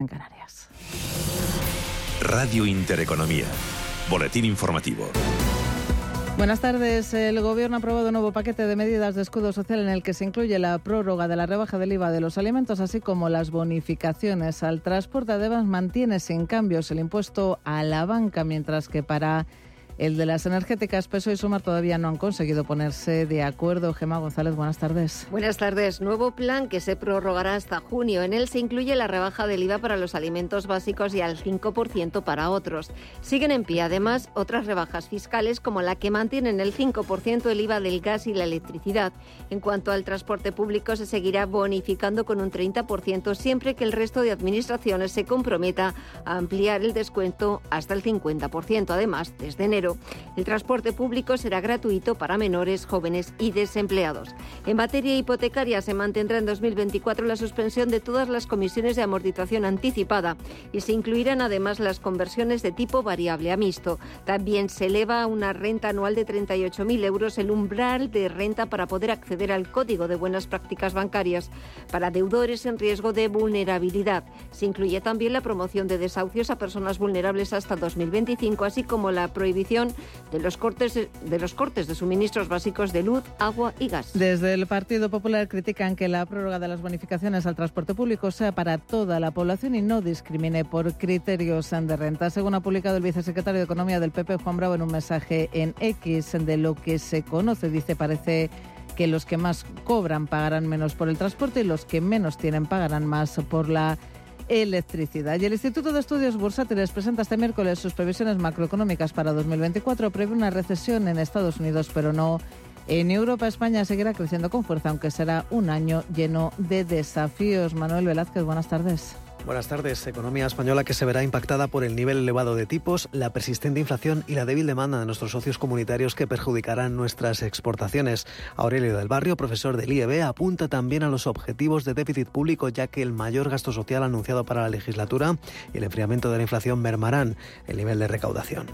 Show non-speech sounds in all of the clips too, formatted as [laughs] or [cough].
en Canarias. Radio Intereconomía. Boletín informativo. Buenas tardes. El Gobierno ha aprobado un nuevo paquete de medidas de escudo social en el que se incluye la prórroga de la rebaja del IVA de los alimentos, así como las bonificaciones al transporte. Además, mantiene sin cambios el impuesto a la banca, mientras que para el de las energéticas, PSOE y Sumar todavía no han conseguido ponerse de acuerdo. Gema González, buenas tardes. Buenas tardes. Nuevo plan que se prorrogará hasta junio. En él se incluye la rebaja del IVA para los alimentos básicos y al 5% para otros. Siguen en pie, además, otras rebajas fiscales como la que mantiene en el 5% el IVA del gas y la electricidad. En cuanto al transporte público, se seguirá bonificando con un 30% siempre que el resto de administraciones se comprometa a ampliar el descuento hasta el 50%. Además, desde enero, el transporte público será gratuito para menores, jóvenes y desempleados. En materia hipotecaria se mantendrá en 2024 la suspensión de todas las comisiones de amortización anticipada y se incluirán además las conversiones de tipo variable a mixto. También se eleva a una renta anual de 38.000 euros el umbral de renta para poder acceder al Código de Buenas Prácticas Bancarias para deudores en riesgo de vulnerabilidad. Se incluye también la promoción de desahucios a personas vulnerables hasta 2025, así como la prohibición de los cortes de, los cortes de suministros básicos de luz, agua y gas. Desde el Partido Popular critican que la prórroga de las bonificaciones al transporte público sea para toda la población y no discrimine por criterios de renta. Según ha publicado el vicesecretario de Economía del PP, Juan Bravo, en un mensaje en X de lo que se conoce, dice, parece que los que más cobran pagarán menos por el transporte y los que menos tienen pagarán más por la electricidad. Y el Instituto de Estudios Bursátiles presenta este miércoles sus previsiones macroeconómicas para 2024. Prevé una recesión en Estados Unidos, pero no en Europa. España seguirá creciendo con fuerza, aunque será un año lleno de desafíos. Manuel Velázquez, buenas tardes. Buenas tardes. Economía española que se verá impactada por el nivel elevado de tipos, la persistente inflación y la débil demanda de nuestros socios comunitarios que perjudicarán nuestras exportaciones. Aurelio del Barrio, profesor del IEB, apunta también a los objetivos de déficit público, ya que el mayor gasto social anunciado para la legislatura y el enfriamiento de la inflación mermarán el nivel de recaudación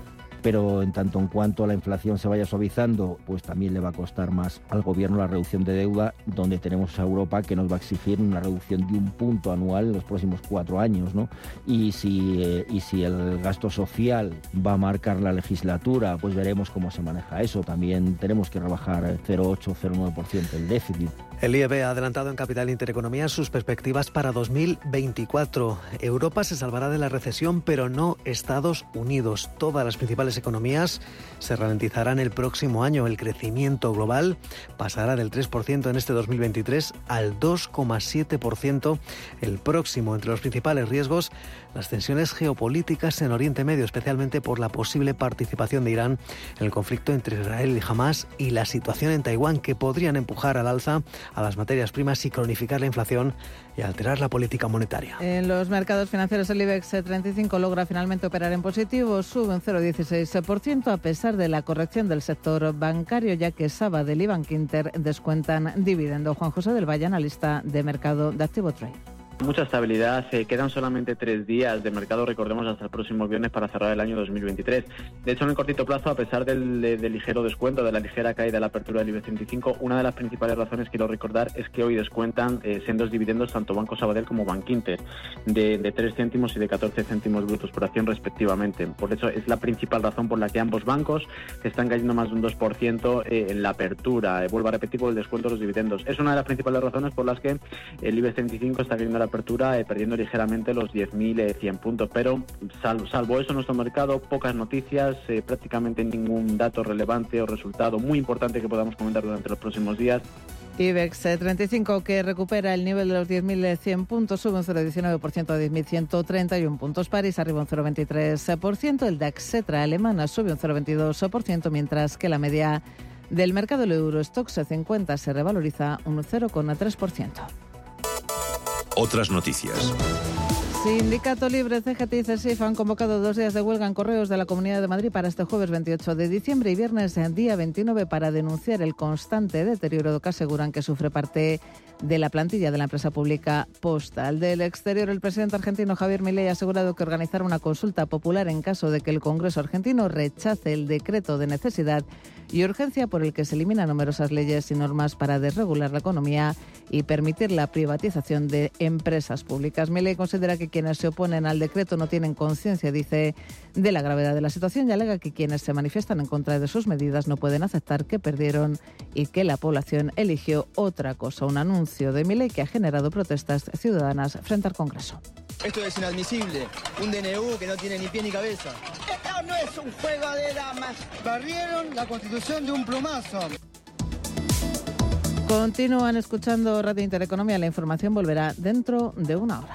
pero en tanto en cuanto la inflación se vaya suavizando, pues también le va a costar más al gobierno la reducción de deuda, donde tenemos a Europa que nos va a exigir una reducción de un punto anual en los próximos cuatro años, ¿no? Y si, eh, y si el gasto social va a marcar la legislatura, pues veremos cómo se maneja eso. También tenemos que rebajar 0,8-0,9% el déficit. El IEB ha adelantado en Capital Intereconomía sus perspectivas para 2024. Europa se salvará de la recesión, pero no Estados Unidos. Todas las principales economías se ralentizarán el próximo año. El crecimiento global pasará del 3% en este 2023 al 2,7% el próximo. Entre los principales riesgos, las tensiones geopolíticas en Oriente Medio, especialmente por la posible participación de Irán en el conflicto entre Israel y Hamas y la situación en Taiwán, que podrían empujar al alza a las materias primas y cronificar la inflación y alterar la política monetaria. En los mercados financieros el IBEX 35 logra finalmente operar en positivo, sube un 0,16% a pesar de la corrección del sector bancario, ya que Saba del Iban Quinter descuentan dividendo. Juan José del Valle, analista de mercado de Activo Trade. Mucha estabilidad. Se quedan solamente tres días de mercado, recordemos, hasta el próximo viernes para cerrar el año 2023. De hecho, en el cortito plazo, a pesar del, ligero descuento, de la ligera caída de la apertura del IBEX 35, una de las principales razones, quiero recordar, es que hoy descuentan eh, sendos dividendos tanto Banco Sabadell como Bankinter, de, de 3 céntimos y de 14 céntimos brutos por acción respectivamente. Por eso es la principal razón por la que ambos bancos están cayendo más de un 2% eh, en la apertura. Eh, vuelvo a repetir por el descuento de los dividendos. Es una de las principales razones por las que el IBEX 35 está cayendo apertura eh, perdiendo ligeramente los 10.100 eh, puntos. Pero salvo, salvo eso, nuestro mercado, pocas noticias, eh, prácticamente ningún dato relevante o resultado muy importante que podamos comentar durante los próximos días. IBEX 35 que recupera el nivel de los 10.100 puntos, sube un 0,19% a 10.131 puntos. París arriba un 0,23%. El DAX Cetra alemana sube un 0,22%, mientras que la media del mercado del Eurostox 50 se revaloriza un 0,3%. Otras noticias. Sindicato Libre, CGT y CESIF han convocado dos días de huelga en correos de la Comunidad de Madrid para este jueves 28 de diciembre y viernes día 29 para denunciar el constante deterioro que aseguran que sufre parte de la plantilla de la empresa pública Postal. Del exterior, el presidente argentino Javier Milei ha asegurado que organizará una consulta popular en caso de que el Congreso argentino rechace el decreto de necesidad y urgencia por el que se eliminan numerosas leyes y normas para desregular la economía y permitir la privatización de empresas públicas. Milei considera que quienes se oponen al decreto no tienen conciencia, dice, de la gravedad de la situación y alega que quienes se manifiestan en contra de sus medidas no pueden aceptar que perdieron y que la población eligió otra cosa. Un anuncio de Milei que ha generado protestas ciudadanas frente al Congreso. Esto es inadmisible. Un DNU que no tiene ni pie ni cabeza. Esto no es un juego de damas. Barrieron la constitución de un plumazo. Continúan escuchando Radio Intereconomía. La información volverá dentro de una hora.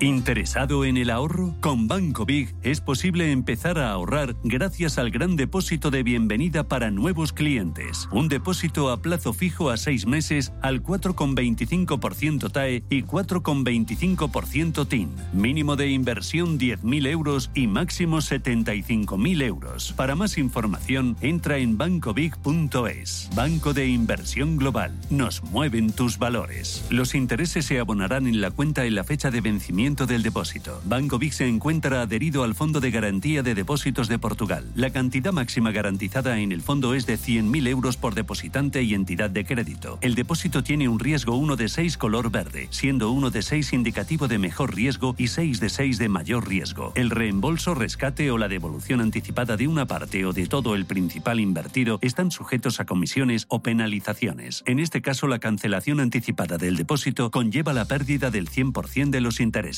¿Interesado en el ahorro? Con Banco Big es posible empezar a ahorrar gracias al gran depósito de bienvenida para nuevos clientes. Un depósito a plazo fijo a seis meses al 4,25% TAE y 4,25% TIN. Mínimo de inversión 10.000 euros y máximo 75.000 euros. Para más información, entra en bancobig.es. Banco de Inversión Global. Nos mueven tus valores. Los intereses se abonarán en la cuenta en la fecha de vencimiento del depósito. Banco Big se encuentra adherido al Fondo de Garantía de Depósitos de Portugal. La cantidad máxima garantizada en el fondo es de 100.000 euros por depositante y entidad de crédito. El depósito tiene un riesgo 1 de 6 color verde, siendo 1 de 6 indicativo de mejor riesgo y 6 de 6 de mayor riesgo. El reembolso, rescate o la devolución anticipada de una parte o de todo el principal invertido están sujetos a comisiones o penalizaciones. En este caso, la cancelación anticipada del depósito conlleva la pérdida del 100% de los intereses.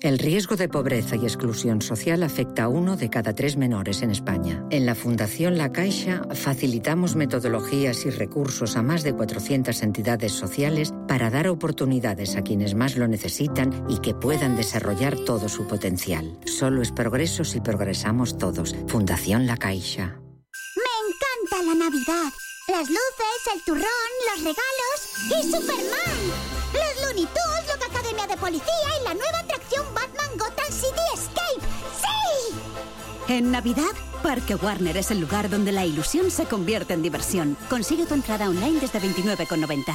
El riesgo de pobreza y exclusión social afecta a uno de cada tres menores en España. En la Fundación La Caixa facilitamos metodologías y recursos a más de 400 entidades sociales para dar oportunidades a quienes más lo necesitan y que puedan desarrollar todo su potencial. Solo es progreso si progresamos todos. Fundación La Caixa. Me encanta la Navidad. Las luces, el turrón, los regalos y Superman. Los Looney Tunes, Policía y la nueva atracción Batman Gotham City Escape. ¡Sí! En Navidad, Parque Warner es el lugar donde la ilusión se convierte en diversión. Consigue tu entrada online desde 29,90.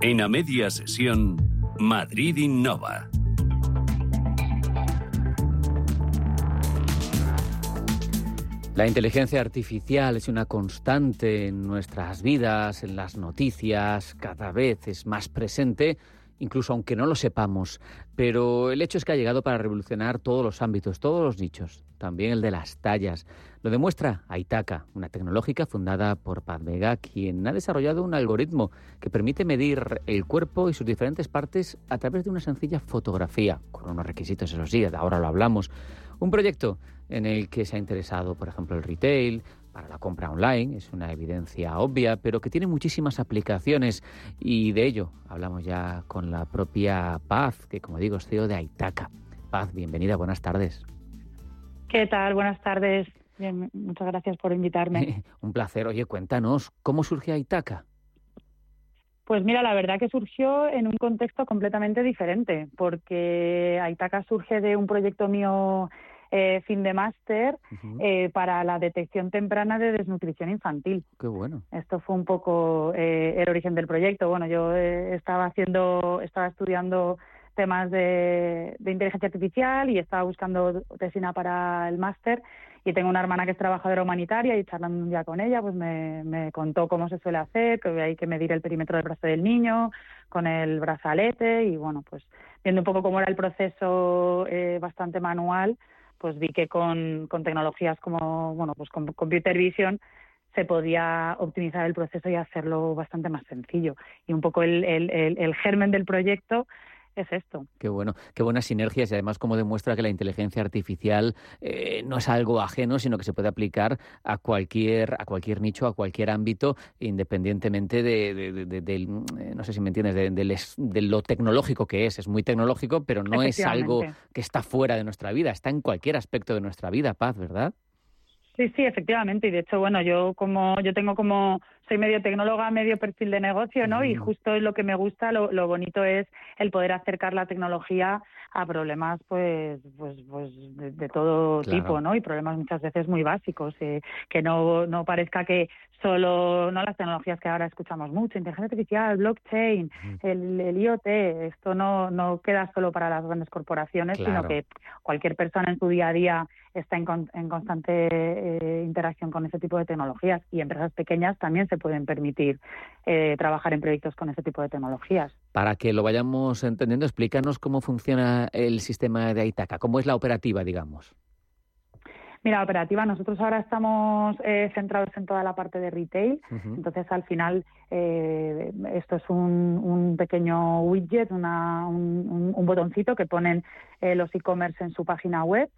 En a media sesión, Madrid Innova. La inteligencia artificial es una constante en nuestras vidas, en las noticias, cada vez es más presente, incluso aunque no lo sepamos. Pero el hecho es que ha llegado para revolucionar todos los ámbitos, todos los nichos, también el de las tallas. Lo demuestra Aitaka, una tecnológica fundada por Paz Vega, quien ha desarrollado un algoritmo que permite medir el cuerpo y sus diferentes partes a través de una sencilla fotografía, con unos requisitos, eso sí, ahora lo hablamos. Un proyecto en el que se ha interesado, por ejemplo, el retail, para la compra online, es una evidencia obvia, pero que tiene muchísimas aplicaciones y de ello hablamos ya con la propia Paz, que como digo es CEO de Aitaka. Paz, bienvenida, buenas tardes. ¿Qué tal? Buenas tardes. Bien, muchas gracias por invitarme. [laughs] Un placer. Oye, cuéntanos, ¿cómo surge Aitaca? Pues mira, la verdad que surgió en un contexto completamente diferente, porque Aitaca surge de un proyecto mío eh, fin de máster eh, para la detección temprana de desnutrición infantil. Qué bueno. Esto fue un poco eh, el origen del proyecto. Bueno, yo estaba haciendo, estaba estudiando temas de, de, inteligencia artificial y estaba buscando tesina para el máster y tengo una hermana que es trabajadora humanitaria y charlando un día con ella, pues me, me contó cómo se suele hacer, que hay que medir el perímetro del brazo del niño con el brazalete y bueno, pues viendo un poco cómo era el proceso eh, bastante manual, pues vi que con, con tecnologías como, bueno, pues con computer vision se podía optimizar el proceso y hacerlo bastante más sencillo. Y un poco el, el, el, el germen del proyecto es esto. Qué bueno, qué buenas sinergias y además como demuestra que la inteligencia artificial eh, no es algo ajeno, sino que se puede aplicar a cualquier a cualquier nicho, a cualquier ámbito, independientemente de, del, eh, no sé si me entiendes, de, lo tecnológico que es. Es muy tecnológico, pero no es algo que está fuera de nuestra vida, está en cualquier aspecto de nuestra vida, Paz, ¿verdad? Sí, sí, efectivamente. Y de hecho, bueno, yo como yo tengo como soy medio tecnóloga, medio perfil de negocio, ¿no? Y justo es lo que me gusta, lo, lo bonito es el poder acercar la tecnología a problemas, pues, pues, pues de, todo tipo, ¿no? Y problemas muchas veces muy básicos, eh, que no no parezca que solo no las tecnologías que ahora escuchamos mucho, inteligencia artificial, blockchain, el, el, IoT, esto no no queda solo para las grandes corporaciones, sino que cualquier persona en su día a día está en, en constante eh, interacción con ese tipo de tecnologías y empresas pequeñas también se pueden permitir eh, trabajar en proyectos con ese tipo de tecnologías. Para que lo vayamos entendiendo, explícanos cómo funciona el sistema de Aitaca, cómo es la operativa, digamos. Mira, operativa, nosotros ahora estamos eh, centrados en toda la parte de retail, entonces al final esto es un, pequeño widget, un, botoncito que ponen los e-commerce en su página web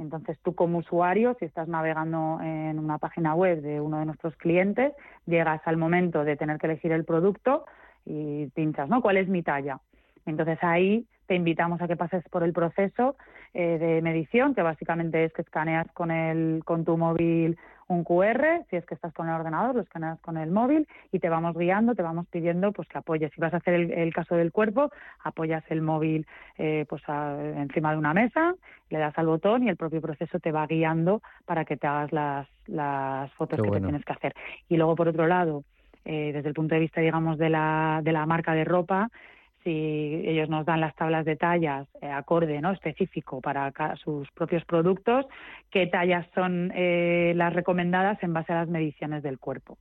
entonces tú como usuario, si estás navegando en una página web de uno de nuestros clientes, llegas al momento de tener que elegir el producto y pinchas, ¿no? ¿Cuál es mi talla? Entonces ahí te invitamos a que pases por el proceso eh, de medición, que básicamente es que escaneas con, el, con tu móvil un QR, si es que estás con el ordenador, lo escaneas con el móvil y te vamos guiando, te vamos pidiendo pues que apoyes. Si vas a hacer el, caso del cuerpo, apoyas el móvil eh, pues encima de una mesa, le das al botón y el propio proceso te va guiando para que te hagas las, las fotos que te tienes que hacer. Y luego, por otro lado, eh, desde el punto de vista, digamos, de la, de la marca de ropa, si ellos nos dan las tablas de tallas eh, acorde, ¿no? específico para sus propios productos, qué tallas son eh, las recomendadas en base a las mediciones del cuerpo.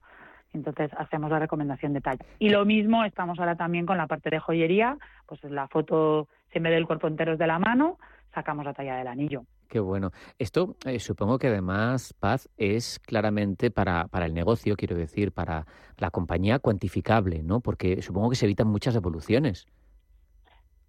Entonces hacemos la recomendación de talla. Y lo mismo estamos ahora también con la parte de joyería, pues la foto, si en vez del cuerpo entero es de la mano, sacamos la talla del anillo. Qué bueno. Esto eh, supongo que además, Paz, es claramente para, para el negocio, quiero decir, para la compañía cuantificable, ¿no? Porque supongo que se evitan muchas evoluciones.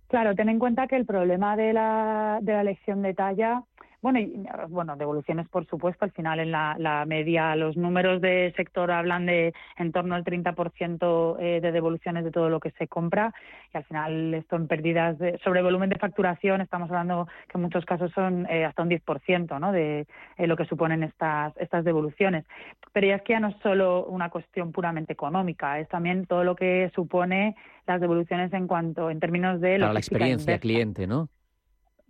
Claro, ten en cuenta que el problema de la, de la elección de talla bueno, y, bueno, devoluciones, por supuesto. Al final, en la, media, los números de sector hablan de en torno al 30% eh, de devoluciones de todo lo que se compra. Y al final, esto en pérdidas de, sobre volumen de facturación, estamos hablando que en muchos casos son eh, hasta un 10% ¿no? de eh, lo que suponen estas, estas devoluciones. Pero ya es que ya no es solo una cuestión puramente económica, es también todo lo que supone las devoluciones en cuanto, en términos de. la experiencia cliente, ¿no?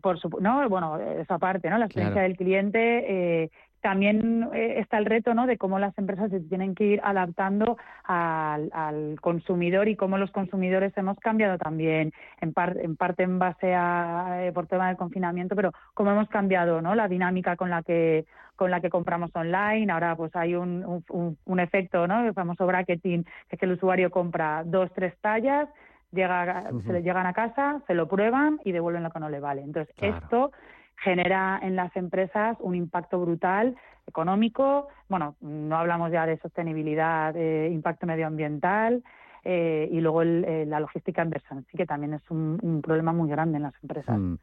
Por no bueno esa parte no la experiencia del cliente eh, también eh, está el reto ¿no? de cómo las empresas se tienen que ir adaptando al, consumidor y cómo los consumidores hemos cambiado también, en, en parte en base a, eh, por tema del confinamiento, pero cómo hemos cambiado ¿no? la dinámica con la que con la que compramos online. Ahora pues hay un, un, un efecto, ¿no? el famoso bracketing, que es que el usuario compra dos, tres tallas llega, se le llegan a casa, se lo prueban y devuelven lo que no le vale. Entonces, esto genera en las empresas un impacto brutal económico, bueno, no hablamos ya de sostenibilidad, de impacto medioambiental, eh, y luego eh, la logística inversa, así que también es un, problema muy grande en las empresas. Mm.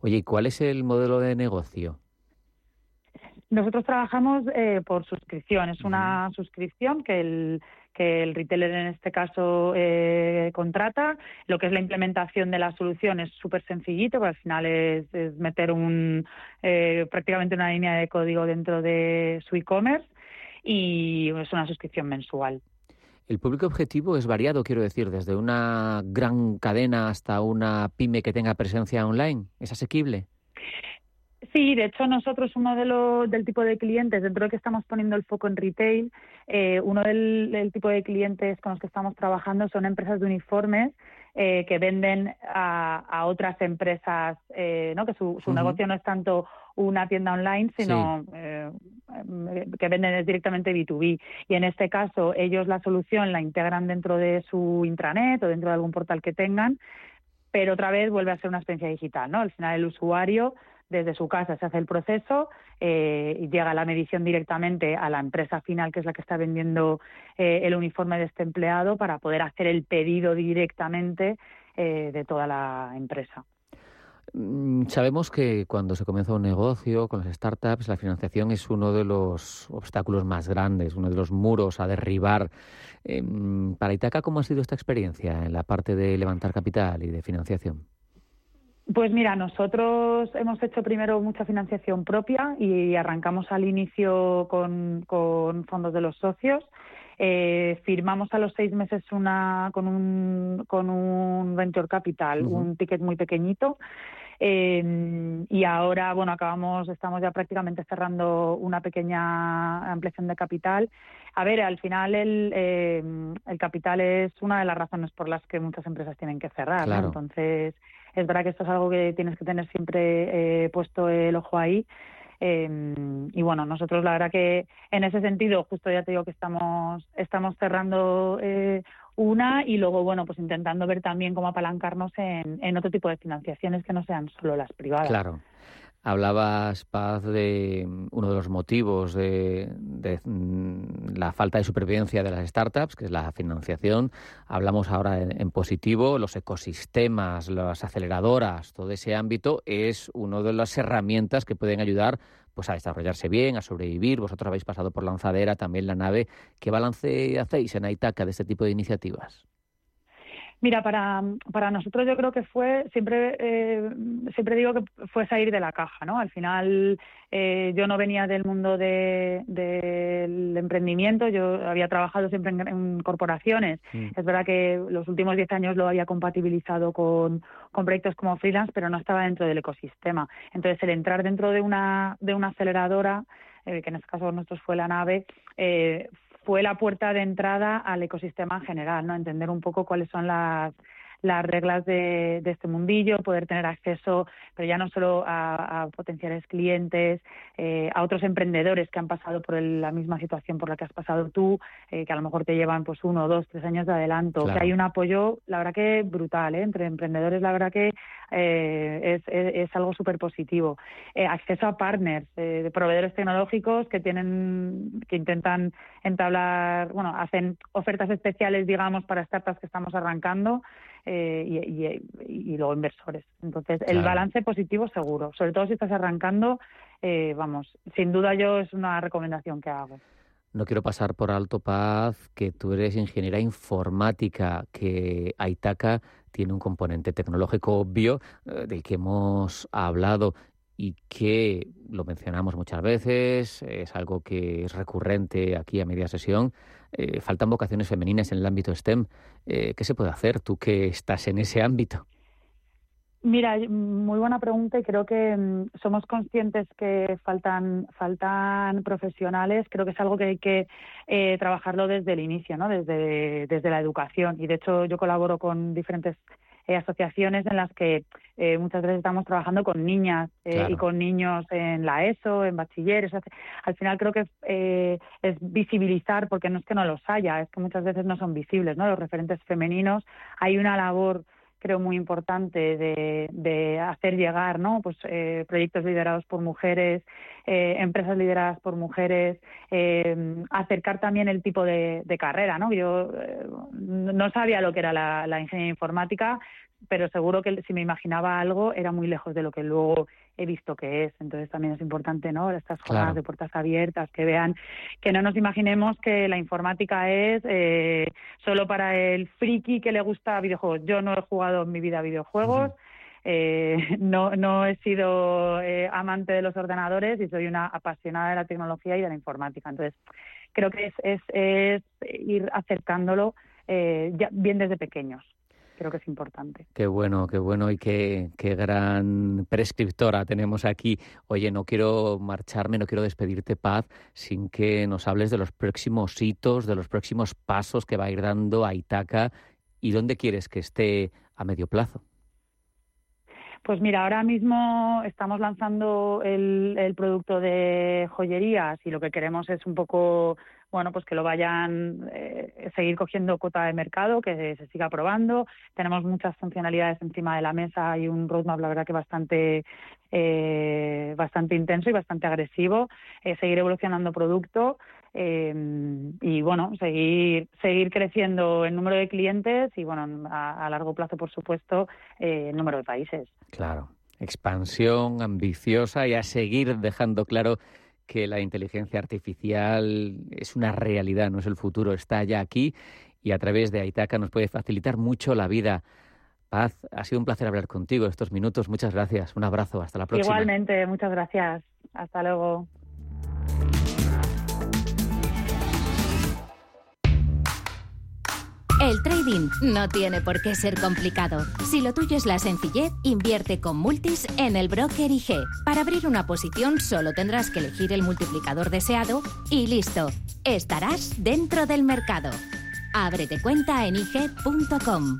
Oye, ¿y cuál es el modelo de negocio? Nosotros trabajamos eh, por suscripción, es una suscripción que el, que el retailer en este caso eh, contrata. Lo que es la implementación de la solución es súper sencillito, porque al final es, meter un, eh, prácticamente una línea de código dentro de su e-commerce y es una suscripción mensual. El público objetivo es variado, quiero decir, desde una gran cadena hasta una pyme que tenga presencia online. ¿Es asequible? Sí, de hecho nosotros uno de los del tipo de clientes dentro de que estamos poniendo el foco en retail, eh, uno del, tipo de clientes con los que estamos trabajando son empresas de uniformes eh, que venden a, otras empresas, eh, ¿no? que su, negocio no es tanto una tienda online, sino que venden directamente B2B. Y en este caso ellos la solución la integran dentro de su intranet o dentro de algún portal que tengan, pero otra vez vuelve a ser una experiencia digital, ¿no? Al final el usuario desde su casa se hace el proceso, eh, llega la medición directamente a la empresa final, que es la que está vendiendo eh, el uniforme de este empleado, para poder hacer el pedido directamente eh, de toda la empresa. Mm, sabemos que cuando se comienza un negocio con las startups, la financiación es uno de los obstáculos más grandes, uno de los muros a derribar. Em, para Itaca, ¿cómo ha sido esta experiencia en la parte de levantar capital y de financiación? Pues mira, nosotros hemos hecho primero mucha financiación propia y arrancamos al inicio con, fondos de los socios. Eh, firmamos a los seis meses una con un, con un venture capital, un ticket muy pequeñito. Eh, y ahora, bueno, acabamos, estamos ya prácticamente cerrando una pequeña ampliación de capital. A ver, al final el, eh, el capital es una de las razones por las que muchas empresas tienen que cerrar. Entonces, es verdad que esto es algo que tienes que tener siempre eh, puesto el ojo ahí. Em, y bueno, nosotros la verdad que en ese sentido, justo ya te digo que estamos, estamos cerrando eh, una y luego, bueno, pues intentando ver también cómo apalancarnos en, en otro tipo de financiaciones que no sean solo las privadas. Claro. Hablabas, Paz, de mm, uno de los motivos de, mm, la falta de supervivencia de las startups, que es la financiación. Hablamos ahora en, positivo, los ecosistemas, las aceleradoras, todo ese ámbito es una de las herramientas que pueden ayudar pues a desarrollarse bien, a sobrevivir. Vosotros habéis pasado por lanzadera, también la nave. ¿Qué balance hacéis en Aitaca de este tipo de iniciativas? Mira, para, para nosotros yo creo que fue, siempre, eh, siempre digo que fue salir de la caja, ¿no? Al final eh, yo no venía del mundo del emprendimiento, yo había trabajado siempre en, corporaciones. Mm. Es verdad que los últimos diez años lo había compatibilizado con, con proyectos como freelance, pero no estaba dentro del ecosistema. Entonces, el entrar dentro de una, de una aceleradora, eh, que en este caso nosotros fue la nave, eh, fue la puerta de entrada al ecosistema en general, ¿no? Entender un poco cuáles son las, las reglas de, este mundillo, poder tener acceso, pero ya no solo a, potenciales clientes, eh, a otros emprendedores que han pasado por la misma situación por la que has pasado tú, eh, que a lo mejor te llevan pues uno, dos, tres años de adelanto, que hay un apoyo, la verdad que brutal, ¿eh? entre emprendedores, la verdad que eh, es, es, algo súper positivo. acceso a partners, de proveedores tecnológicos que tienen, que intentan entablar, bueno, hacen ofertas especiales, digamos, para startups que estamos arrancando. Eh, y, luego inversores. Entonces, el balance positivo seguro, sobre todo si estás arrancando, eh, vamos, sin duda yo es una recomendación que hago. No quiero pasar por alto, Paz, que tú eres ingeniera informática, que Aitaca tiene un componente tecnológico obvio eh, del que hemos hablado y que lo mencionamos muchas veces, es algo que es recurrente aquí a media sesión, eh, faltan vocaciones femeninas en el ámbito STEM. Eh, ¿Qué se puede hacer tú que estás en ese ámbito? Mira, muy buena pregunta y creo que mm, somos conscientes que faltan faltan profesionales. Creo que es algo que hay que eh, trabajarlo desde el inicio, ¿no? Desde, desde la educación. Y de hecho yo colaboro con diferentes eh, asociaciones en las que eh, muchas veces estamos trabajando con niñas eh, y con niños en la ESO, en bachilleres. Al final creo que es visibilizar, porque no es que no los haya, es que muchas veces no son visibles, ¿no? Los referentes femeninos. Hay una labor creo muy importante de, hacer llegar no pues eh, proyectos liderados por mujeres eh, empresas lideradas por mujeres eh, acercar también el tipo de, carrera no yo no sabía lo que era la ingeniería informática pero seguro que si me imaginaba algo era muy lejos de lo que luego he visto que es. Entonces también es importante, ¿no? Estas jornadas de puertas abiertas, que vean, que no nos imaginemos que la informática es eh, solo para el friki que le gusta videojuegos. Yo no he jugado en mi vida videojuegos. Eh, [laughs] no, no he sido eh, amante de los ordenadores y soy una apasionada de la tecnología y de la informática. Entonces, creo que es, es, es ir acercándolo ya, bien desde pequeños creo que es importante. Qué bueno, qué bueno y qué, qué gran prescriptora tenemos aquí. Oye, no quiero marcharme, no quiero despedirte, Paz, sin que nos hables de los próximos hitos, de los próximos pasos que va a ir dando a Itaca y dónde quieres que esté a medio plazo. Pues mira, ahora mismo estamos lanzando el, el producto de joyerías y lo que queremos es un poco bueno, pues que lo vayan eh, seguir cogiendo cuota de mercado, que se siga probando. Tenemos muchas funcionalidades encima de la mesa y un roadmap, la verdad que bastante eh, bastante intenso y bastante agresivo. Eh, seguir evolucionando producto eh, y bueno, seguir seguir creciendo el número de clientes y bueno, a, a largo plazo, por supuesto, eh, el número de países. Claro, expansión ambiciosa y a seguir dejando claro que la inteligencia artificial es una realidad, no es el futuro, está ya aquí y a través de Aitaca nos puede facilitar mucho la vida. Paz, ha sido un placer hablar contigo estos minutos. Muchas gracias. Un abrazo. Hasta la próxima. Igualmente, muchas gracias. Hasta luego. El trading no tiene por qué ser complicado. Si lo tuyo es la sencillez, invierte con Multis en el broker IG. Para abrir una posición solo tendrás que elegir el multiplicador deseado y listo. Estarás dentro del mercado. Ábrete cuenta en IG.com.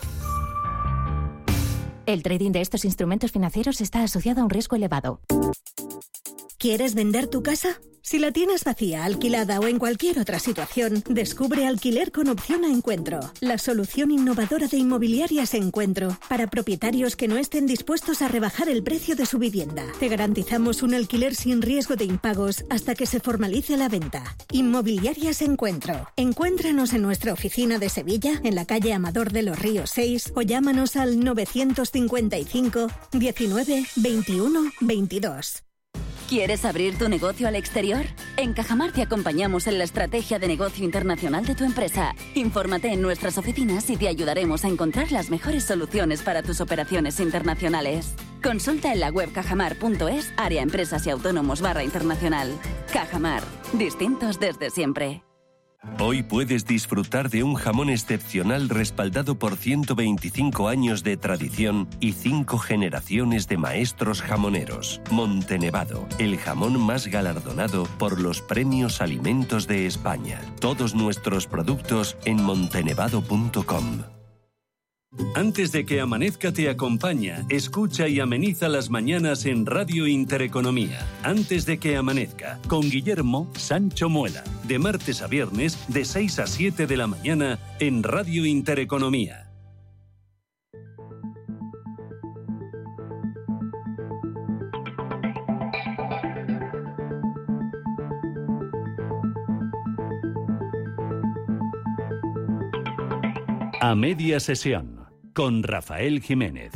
El trading de estos instrumentos financieros está asociado a un riesgo elevado. ¿Quieres vender tu casa? Si la tienes vacía, alquilada o en cualquier otra situación, descubre Alquiler con opción a encuentro, la solución innovadora de inmobiliarias Encuentro para propietarios que no estén dispuestos a rebajar el precio de su vivienda. Te garantizamos un alquiler sin riesgo de impagos hasta que se formalice la venta. Inmobiliarias Encuentro. Encuéntranos en nuestra oficina de Sevilla, en la calle Amador de los Ríos 6 o llámanos al 955 19 21 22. ¿Quieres abrir tu negocio al exterior? En Cajamar te acompañamos en la estrategia de negocio internacional de tu empresa. Infórmate en nuestras oficinas y te ayudaremos a encontrar las mejores soluciones para tus operaciones internacionales. Consulta en la web cajamar.es, área empresas y autónomos barra internacional. Cajamar, distintos desde siempre. Hoy puedes disfrutar de un jamón excepcional respaldado por 125 años de tradición y 5 generaciones de maestros jamoneros. Montenevado, el jamón más galardonado por los premios Alimentos de España. Todos nuestros productos en montenevado.com. Antes de que amanezca te acompaña, escucha y ameniza las mañanas en Radio Intereconomía. Antes de que amanezca, con Guillermo Sancho Muela, de martes a viernes de 6 a 7 de la mañana en Radio Intereconomía. A media sesión con Rafael Jiménez.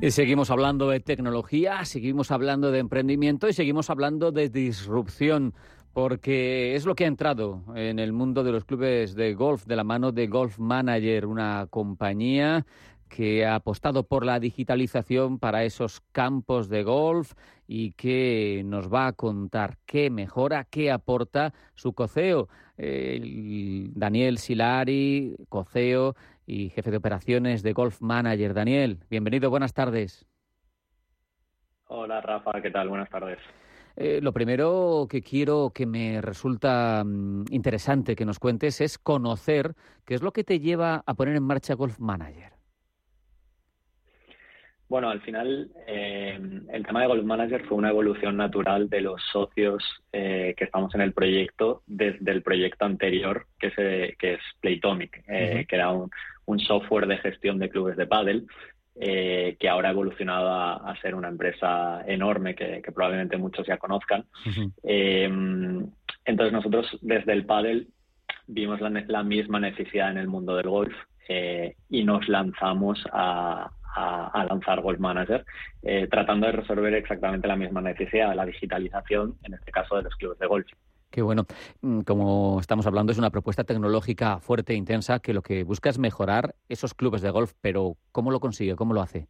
Y seguimos hablando de tecnología, seguimos hablando de emprendimiento y seguimos hablando de disrupción, porque es lo que ha entrado en el mundo de los clubes de golf de la mano de Golf Manager, una compañía que ha apostado por la digitalización para esos campos de golf y que nos va a contar qué mejora, qué aporta su coceo. Eh, Daniel Silari, coceo y jefe de operaciones de Golf Manager. Daniel, bienvenido, buenas tardes. Hola Rafa, ¿qué tal? Buenas tardes. Eh, lo primero que quiero que me resulta mm, interesante que nos cuentes es conocer qué es lo que te lleva a poner en marcha Golf Manager. Bueno, al final eh, el tema de Golf Manager fue una evolución natural de los socios eh, que estamos en el proyecto desde el proyecto anterior, que es, que es Playtomic, eh, que era un, un, software de gestión de clubes de pádel, que ahora ha evolucionado a, a, ser una empresa enorme que, que probablemente muchos ya conozcan. Uh -huh. entonces nosotros desde el pádel vimos la, la, misma necesidad en el mundo del golf y nos lanzamos a, a, lanzar Golf Manager, eh, tratando de resolver exactamente la misma necesidad, la digitalización, en este caso de los clubes de golf. Qué bueno. Como estamos hablando, es una propuesta tecnológica fuerte e intensa que lo que busca es mejorar esos clubes de golf, pero ¿cómo lo consigue? ¿Cómo lo hace?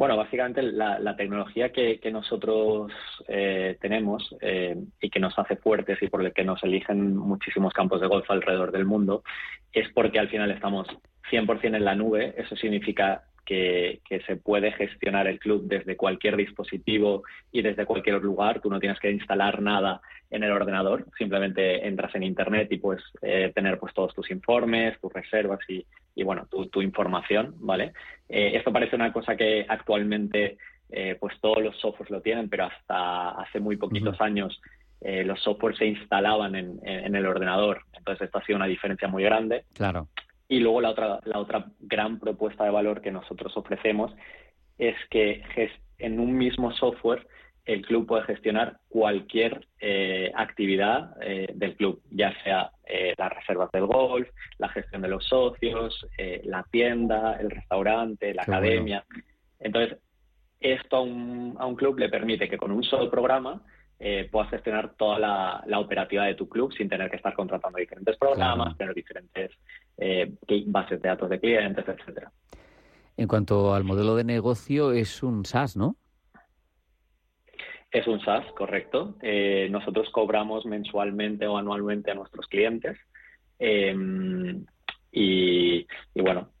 Bueno, básicamente la, la tecnología que, que nosotros eh, tenemos eh, y que nos hace fuertes y por el que nos eligen muchísimos campos de golf alrededor del mundo es porque al final estamos 100% en la nube. Eso significa que, se puede gestionar el club desde cualquier dispositivo y desde cualquier lugar. Tú no tienes que instalar nada en el ordenador, simplemente entras en Internet y puedes eh, tener pues todos tus informes, tus reservas y, bueno, tu, información, ¿vale? Eh, esto parece una cosa que actualmente eh, pues todos los softwares lo tienen, pero hasta hace muy poquitos años los softwares se instalaban en, en, el ordenador. Entonces, esto ha sido una diferencia muy grande. Claro. Y luego la otra, la otra gran propuesta de valor que nosotros ofrecemos es que en un mismo software el club puede gestionar cualquier eh, actividad eh, del club, ya sea eh, las reservas del golf, la gestión de los socios, la tienda, el restaurante, la academia. Entonces, esto a un, a un club le permite que con un solo programa eh, puedas gestionar toda la, operativa de tu club sin tener que estar contratando diferentes programas, tener diferentes eh, bases de datos de clientes, etcétera. En cuanto al modelo de negocio, es un SaaS, ¿no? Es un SaaS, correcto. Eh, nosotros cobramos mensualmente o anualmente a nuestros clientes. Em, y, bueno,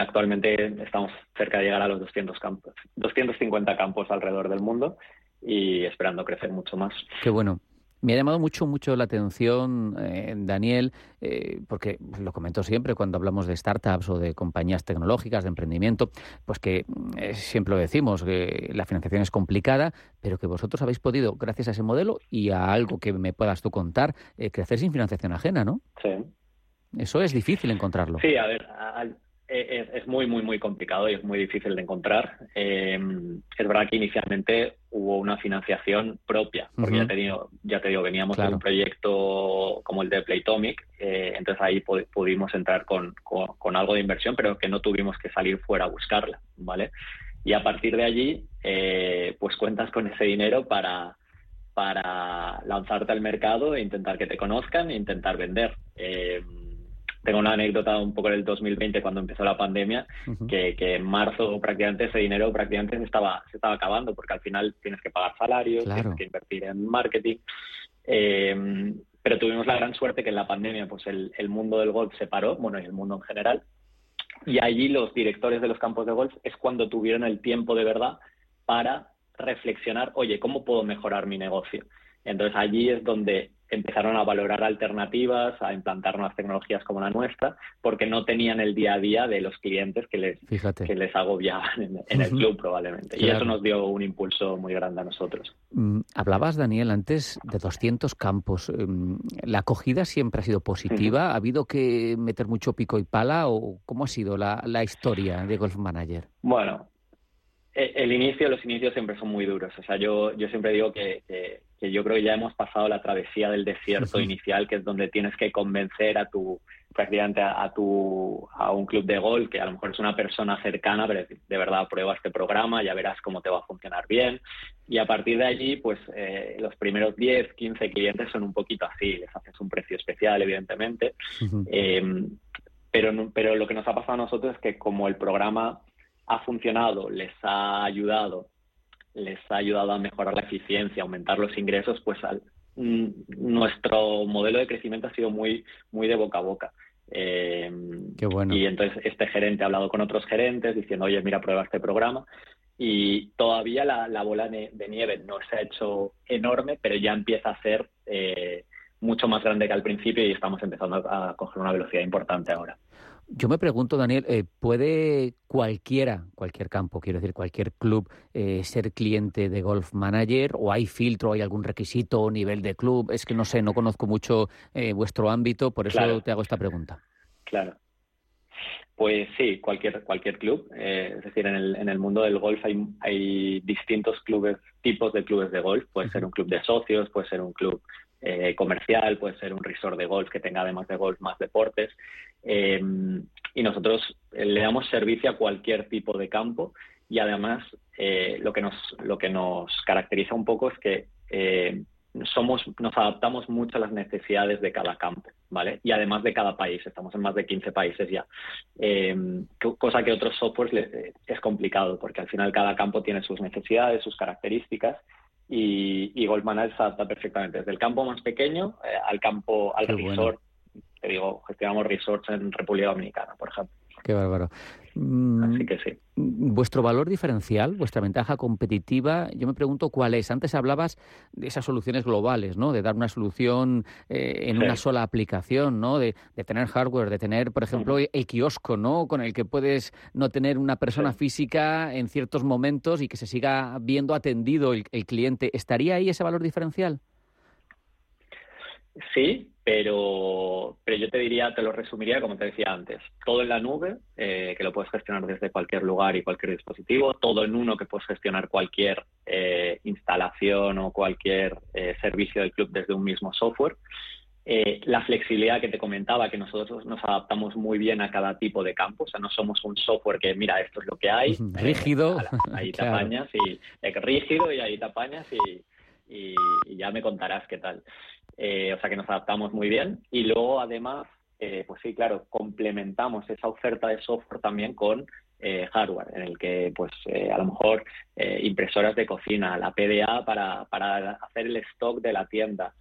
actualmente estamos cerca de llegar a los 200 campos, 250 campos alrededor del mundo y esperando crecer mucho más. Qué bueno. Me ha llamado mucho, mucho la atención, eh, Daniel, eh, porque lo comento siempre cuando hablamos de startups o de compañías tecnológicas, de emprendimiento, pues que eh, siempre lo decimos, que la financiación es complicada, pero que vosotros habéis podido, gracias a ese modelo y a algo que me puedas tú contar, crecer sin financiación ajena, ¿no? Sí. Eso es difícil encontrarlo. Sí, a ver, es, muy, muy, muy complicado y es muy difícil de encontrar. Eh, es verdad que inicialmente hubo una financiación propia, porque ya, te digo, ya te digo, veníamos de un proyecto como el de Playtomic, eh, entonces ahí pudimos entrar con, algo de inversión, pero que no tuvimos que salir fuera a buscarla, ¿vale? Y a partir de allí, eh, pues cuentas con ese dinero para, para lanzarte al mercado e intentar que te conozcan e intentar vender. Tengo una anécdota un poco del 2020 cuando empezó la pandemia, que, en marzo prácticamente ese dinero prácticamente se estaba, se estaba acabando porque al final tienes que pagar salarios, tienes que invertir en marketing. Eh, pero tuvimos la gran suerte que en la pandemia pues el, el mundo del golf se paró, bueno, y el mundo en general, y allí los directores de los campos de golf es cuando tuvieron el tiempo de verdad para reflexionar, oye, ¿cómo puedo mejorar mi negocio? Entonces allí es donde empezaron a valorar alternativas, a implantar nuevas tecnologías como la nuestra, porque no tenían el día a día de los clientes que les, que les agobiaban en, el club probablemente. Y eso nos dio un impulso muy grande a nosotros. Mm, hablabas, Daniel, antes de 200 campos. Em, ¿La acogida siempre ha sido positiva? ¿Ha habido que meter mucho pico y pala o cómo ha sido la, la historia de Golf Manager? Bueno, e, el inicio, los inicios siempre son muy duros. O sea, yo, yo siempre digo que que yo creo que ya hemos pasado la travesía del desierto inicial, que es donde tienes que convencer a tu prácticamente a, tu a un club de gol que a lo mejor es una persona cercana, pero de verdad prueba este programa, ya verás cómo te va a funcionar bien. Y a partir de allí, pues eh, los primeros 10, 15 clientes son un poquito así, les haces un precio especial, evidentemente. Eh, pero, pero lo que nos ha pasado a nosotros es que como el programa ha funcionado, les ha ayudado les ha ayudado a mejorar la eficiencia, aumentar los ingresos, pues mm, nuestro modelo de crecimiento ha sido muy, muy de boca a boca. Eh, Qué bueno. Y entonces este gerente ha hablado con otros gerentes diciendo, oye, mira, prueba este programa. Y todavía la, bola de nieve no se ha hecho enorme, pero ya empieza a ser eh, mucho más grande que al principio y estamos empezando a coger una velocidad importante ahora. Yo me pregunto, Daniel, eh, ¿puede cualquiera, cualquier campo, quiero decir, cualquier club, eh, ser cliente de Golf Manager? ¿O hay filtro, hay algún requisito nivel de club? Es que no sé, no conozco mucho eh, vuestro ámbito, por eso te hago esta pregunta. Claro. Pues sí, cualquier, cualquier club. es decir, en el, en el mundo del golf hay, hay distintos clubes, tipos de clubes de golf. Puede ser un club de socios, puede ser un club eh, comercial, puede ser un resort de golf que tenga además de golf más deportes. Eh, y nosotros eh, le damos servicio a cualquier tipo de campo y además lo, que nos, lo que nos caracteriza un poco es que somos, nos adaptamos mucho a las necesidades de cada campo, ¿vale? Y además de cada país, estamos en más de 15 países ya, cosa que otros softwares es complicado porque al final cada campo tiene sus necesidades, sus características y, y Goldman se adapta perfectamente desde el campo más pequeño eh, al campo, al resort. Te digo, gestionamos resorts en República Dominicana, por ejemplo. Qué bárbaro. Mm, Así que sí. Vuestro valor diferencial, vuestra ventaja competitiva, yo me pregunto cuál es. Antes hablabas de esas soluciones globales, ¿no? De dar una solución eh, en una sola aplicación, ¿no? De, tener hardware, de tener, por ejemplo, el kiosco, ¿no? Con el que puedes no tener una persona física en ciertos momentos y que se siga viendo atendido el cliente. ¿Estaría ahí ese valor diferencial? Sí, pero, pero yo te diría, te lo resumiría como te decía antes, todo en la nube, eh, que lo puedes gestionar desde cualquier lugar y cualquier dispositivo, todo en uno que puedes gestionar cualquier eh, instalación o cualquier eh, servicio del club desde un mismo software. la flexibilidad que te comentaba, que nosotros nos adaptamos muy bien a cada tipo de campo, o sea, no somos un software que, mira, esto es lo que hay. [laughs] Rígido. ahí te [laughs] apañas y rígido y ahí te apañas y, y ya me contarás qué tal. Eh, o sea que nos adaptamos muy bien. Y luego, además, eh, pues sí, claro, complementamos esa oferta de software también con eh, hardware, en el que, pues, a lo mejor impresoras de cocina, la PDA para, para hacer el stock de la tienda.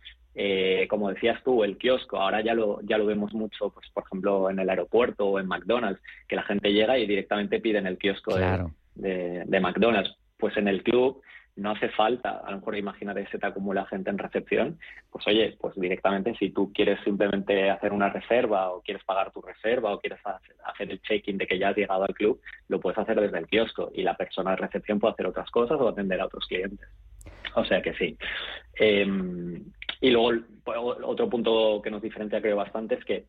como decías tú, el kiosco, ahora ya lo, ya lo vemos mucho, pues, por ejemplo, en el aeropuerto o en McDonald's, que la gente llega y directamente pide en el kiosco de, de McDonald's. Pues en el club no hace falta, a lo mejor imagínate se te acumula gente en recepción, pues oye, pues directamente si tú quieres simplemente hacer una reserva o quieres pagar tu reserva o quieres hacer el check-in de que ya has llegado al club, lo puedes hacer desde el kiosco y la persona de recepción puede hacer otras cosas o atender a otros clientes. O sea que sí. Em, y luego otro punto que nos diferencia creo bastante es que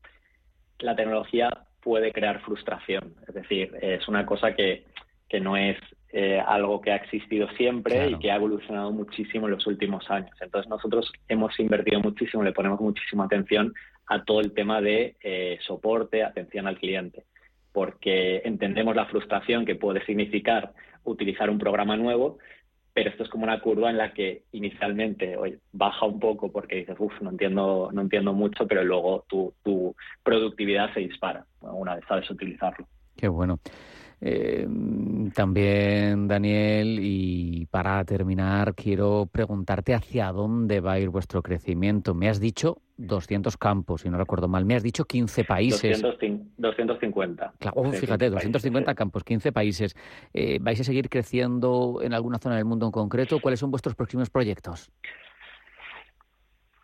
la tecnología puede crear frustración. Es decir, es una cosa que, que no es eh, algo que ha existido siempre y que ha evolucionado muchísimo en los últimos años. Entonces nosotros hemos invertido muchísimo, le ponemos muchísima atención a todo el tema de eh, soporte, atención al cliente, porque entendemos la frustración que puede significar utilizar un programa nuevo, pero esto es como una curva en la que inicialmente baja un poco porque dices, uff, no entiendo, no entiendo mucho, pero luego tu, tu productividad se dispara una vez sabes utilizarlo. Qué bueno. Eh, también, Daniel, y para terminar, quiero preguntarte hacia dónde va a ir vuestro crecimiento. Me has dicho 200 campos, si no recuerdo mal. Me has dicho 15 países. 250. Claro, fíjate, 250 campos, 15 países. Eh, ¿Vais a seguir creciendo en alguna zona del mundo en concreto? ¿Cuáles son vuestros próximos proyectos?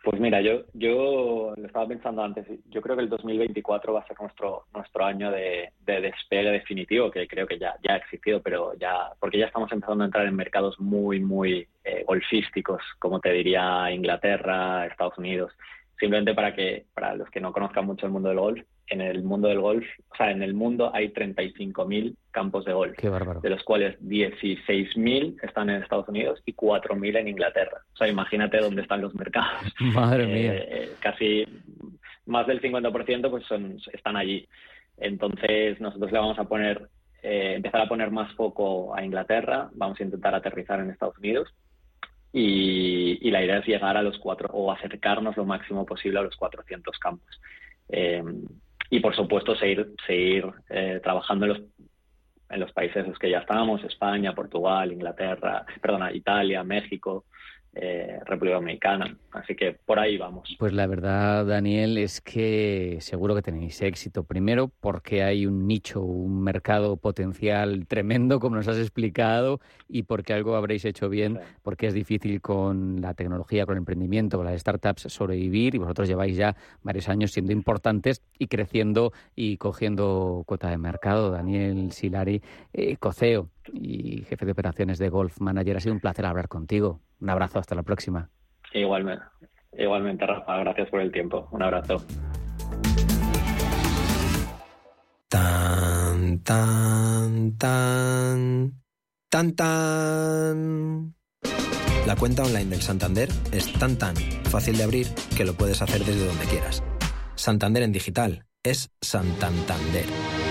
Pues mira, yo, yo lo estaba pensando antes. Yo creo que el 2024 va a ser nuestro nuestro año de, despegue definitivo, que creo que ya, ya ha existido, pero ya porque ya estamos empezando a entrar en mercados muy, muy eh, golfísticos, como te diría Inglaterra, Estados Unidos. Simplemente para que para los que no conozcan mucho el mundo del golf, en el mundo del golf, o sea, en el mundo hay 35.000 campos de golf, Qué bárbaro. de los cuales 16.000 están en Estados Unidos y 4.000 en Inglaterra. O sea, imagínate dónde están los mercados. [laughs] Madre eh, mía. Eh, casi más del 50% pues son, están allí. Entonces, nosotros le vamos a poner, eh, empezar a poner más foco a Inglaterra, vamos a intentar aterrizar en Estados Unidos y, y la idea es llegar a los cuatro o acercarnos lo máximo posible a los 400 campos. Eh, y por supuesto seguir, seguir eh, trabajando en los, en los países en los que ya estábamos, España, Portugal, Inglaterra, perdona, Italia, México, eh, República Dominicana. Así que por ahí vamos. Pues la verdad, Daniel, es que seguro que tenéis éxito. Primero, porque hay un nicho, un mercado potencial tremendo, como nos has explicado, y porque algo habréis hecho bien, porque es difícil con la tecnología, con el emprendimiento, con las startups sobrevivir, y vosotros lleváis ya varios años siendo importantes y creciendo y cogiendo cuota de mercado. Daniel Silari, eh, Coceo y jefe de operaciones de Golf Manager, ha sido un placer hablar contigo. Un abrazo, hasta la próxima. Igualmente, igualmente Rafa, gracias por el tiempo. Un abrazo. Tan, tan, tan, tan, tan. La cuenta online del Santander es tan tan fácil de abrir que lo puedes hacer desde donde quieras. Santander en digital es Santander.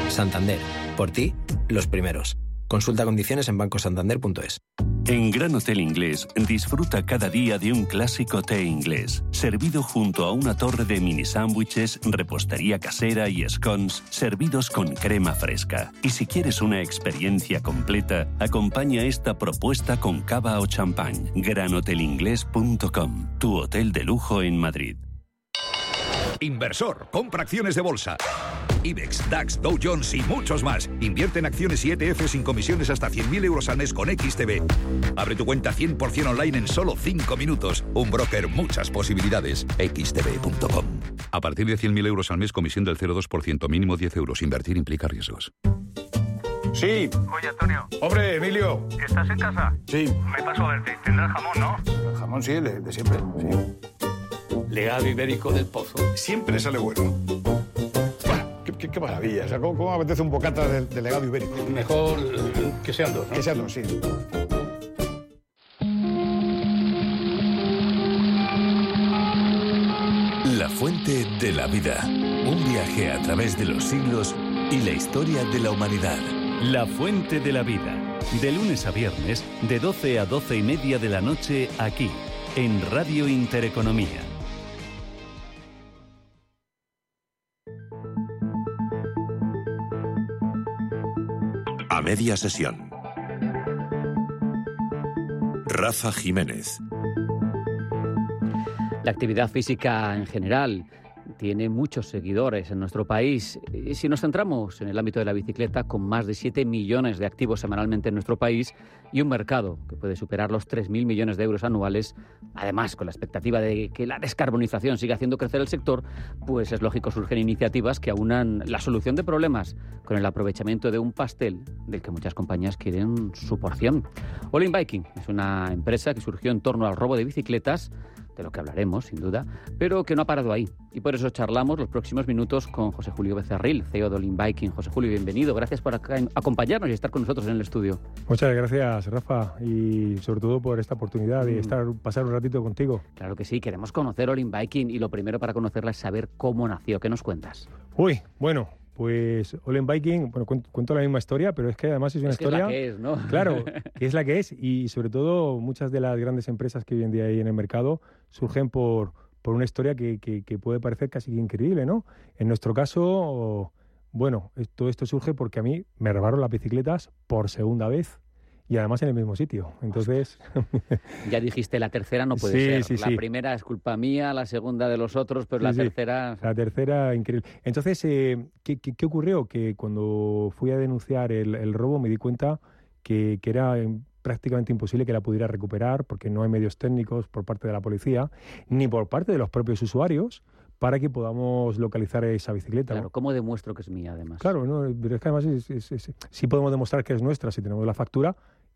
Santander, por ti, los primeros. Consulta condiciones en bancosantander.es. En Gran Hotel Inglés, disfruta cada día de un clásico té inglés, servido junto a una torre de mini sándwiches, repostería casera y scones, servidos con crema fresca. Y si quieres una experiencia completa, acompaña esta propuesta con cava o champán. GranHotelInglés.com, tu hotel de lujo en Madrid. Inversor, compra acciones de bolsa. IBEX, DAX, Dow Jones y muchos más. Invierte en acciones y ETF sin comisiones hasta 100.000 euros al mes con XTB. Abre tu cuenta 100% online en solo 5 minutos. Un broker, muchas posibilidades. XTB.com. A partir de 100.000 euros al mes, comisión del 0,2%, mínimo 10 euros. Invertir implica riesgos. Sí. Oye, Antonio. Hombre, Emilio. ¿Estás en casa? Sí. Me paso a verte. Tendrás jamón, ¿no? El jamón sí, el de, siempre. Sí. Legado ibérico del pozo. Siempre sale bueno. Qué, qué- qué maravilla. O sea, ¿cómo, apetece un bocata de, de legado ibérico? Mejor que sean dos, ¿no? Que sean dos, sí. La fuente de la vida. Un viaje a través de los siglos y la historia de la humanidad. La Fuente de la Vida. De lunes a viernes, de 12 a 12 y media de la noche, aquí, en Radio Intereconomía. A media sesión. Rafa Jiménez. La actividad física en general tiene muchos seguidores en nuestro país. Y si nos centramos en el ámbito de la bicicleta, con más de 7 millones de activos semanalmente en nuestro país y un mercado que puede superar los 3.000 millones de euros anuales, además con la expectativa de que la descarbonización siga haciendo crecer el sector, pues es lógico surgen iniciativas que aunan la solución de problemas con el aprovechamiento de un pastel del que muchas compañías quieren su porción. All in Biking es una empresa que surgió en torno al robo de bicicletas de lo que hablaremos, sin duda, pero que no ha parado ahí. Y por eso charlamos los próximos minutos con José Julio Becerril, CEO de Olin Biking. José Julio, bienvenido. Gracias por acompañarnos y estar con nosotros en el estudio. Muchas gracias, Rafa, y sobre todo por esta oportunidad de Mm. estar, pasar un ratito contigo. Claro que sí, queremos conocer Olin Biking y lo primero para conocerla es saber cómo nació. ¿Qué nos cuentas? Uy, bueno, pues All in Biking, bueno, cuento, cuento la misma historia, pero es que además es una Es que es historia... la que es, ¿no? Claro, [laughs] que es la que es, y sobre todo muchas de las grandes empresas que hoy en día hay en el mercado surgen por, por una historia que, que- que puede parecer casi increíble, ¿no? En nuestro caso, bueno, todo esto surge porque a mí me robaron las bicicletas por segunda vez y además en el mismo sitio. Entonces... [laughs] Ya dijiste, la tercera no puede Sí, ser. sí, la sí. primera es culpa mía, la segunda de los otros, pero la tercera... La tercera, increíble. Entonces, eh, ¿qué, qué, qué ocurrió? Que cuando fui a denunciar el, el robo me di cuenta que, que era eh, prácticamente imposible que la pudiera recuperar porque no hay medios técnicos por parte de la policía ni por parte de los propios usuarios para que podamos localizar esa bicicleta. ¿no? Claro, ¿cómo demuestro que es mía, además? Claro, no, pero es que además es- es- es- sí podemos demostrar que es nuestra si tenemos la factura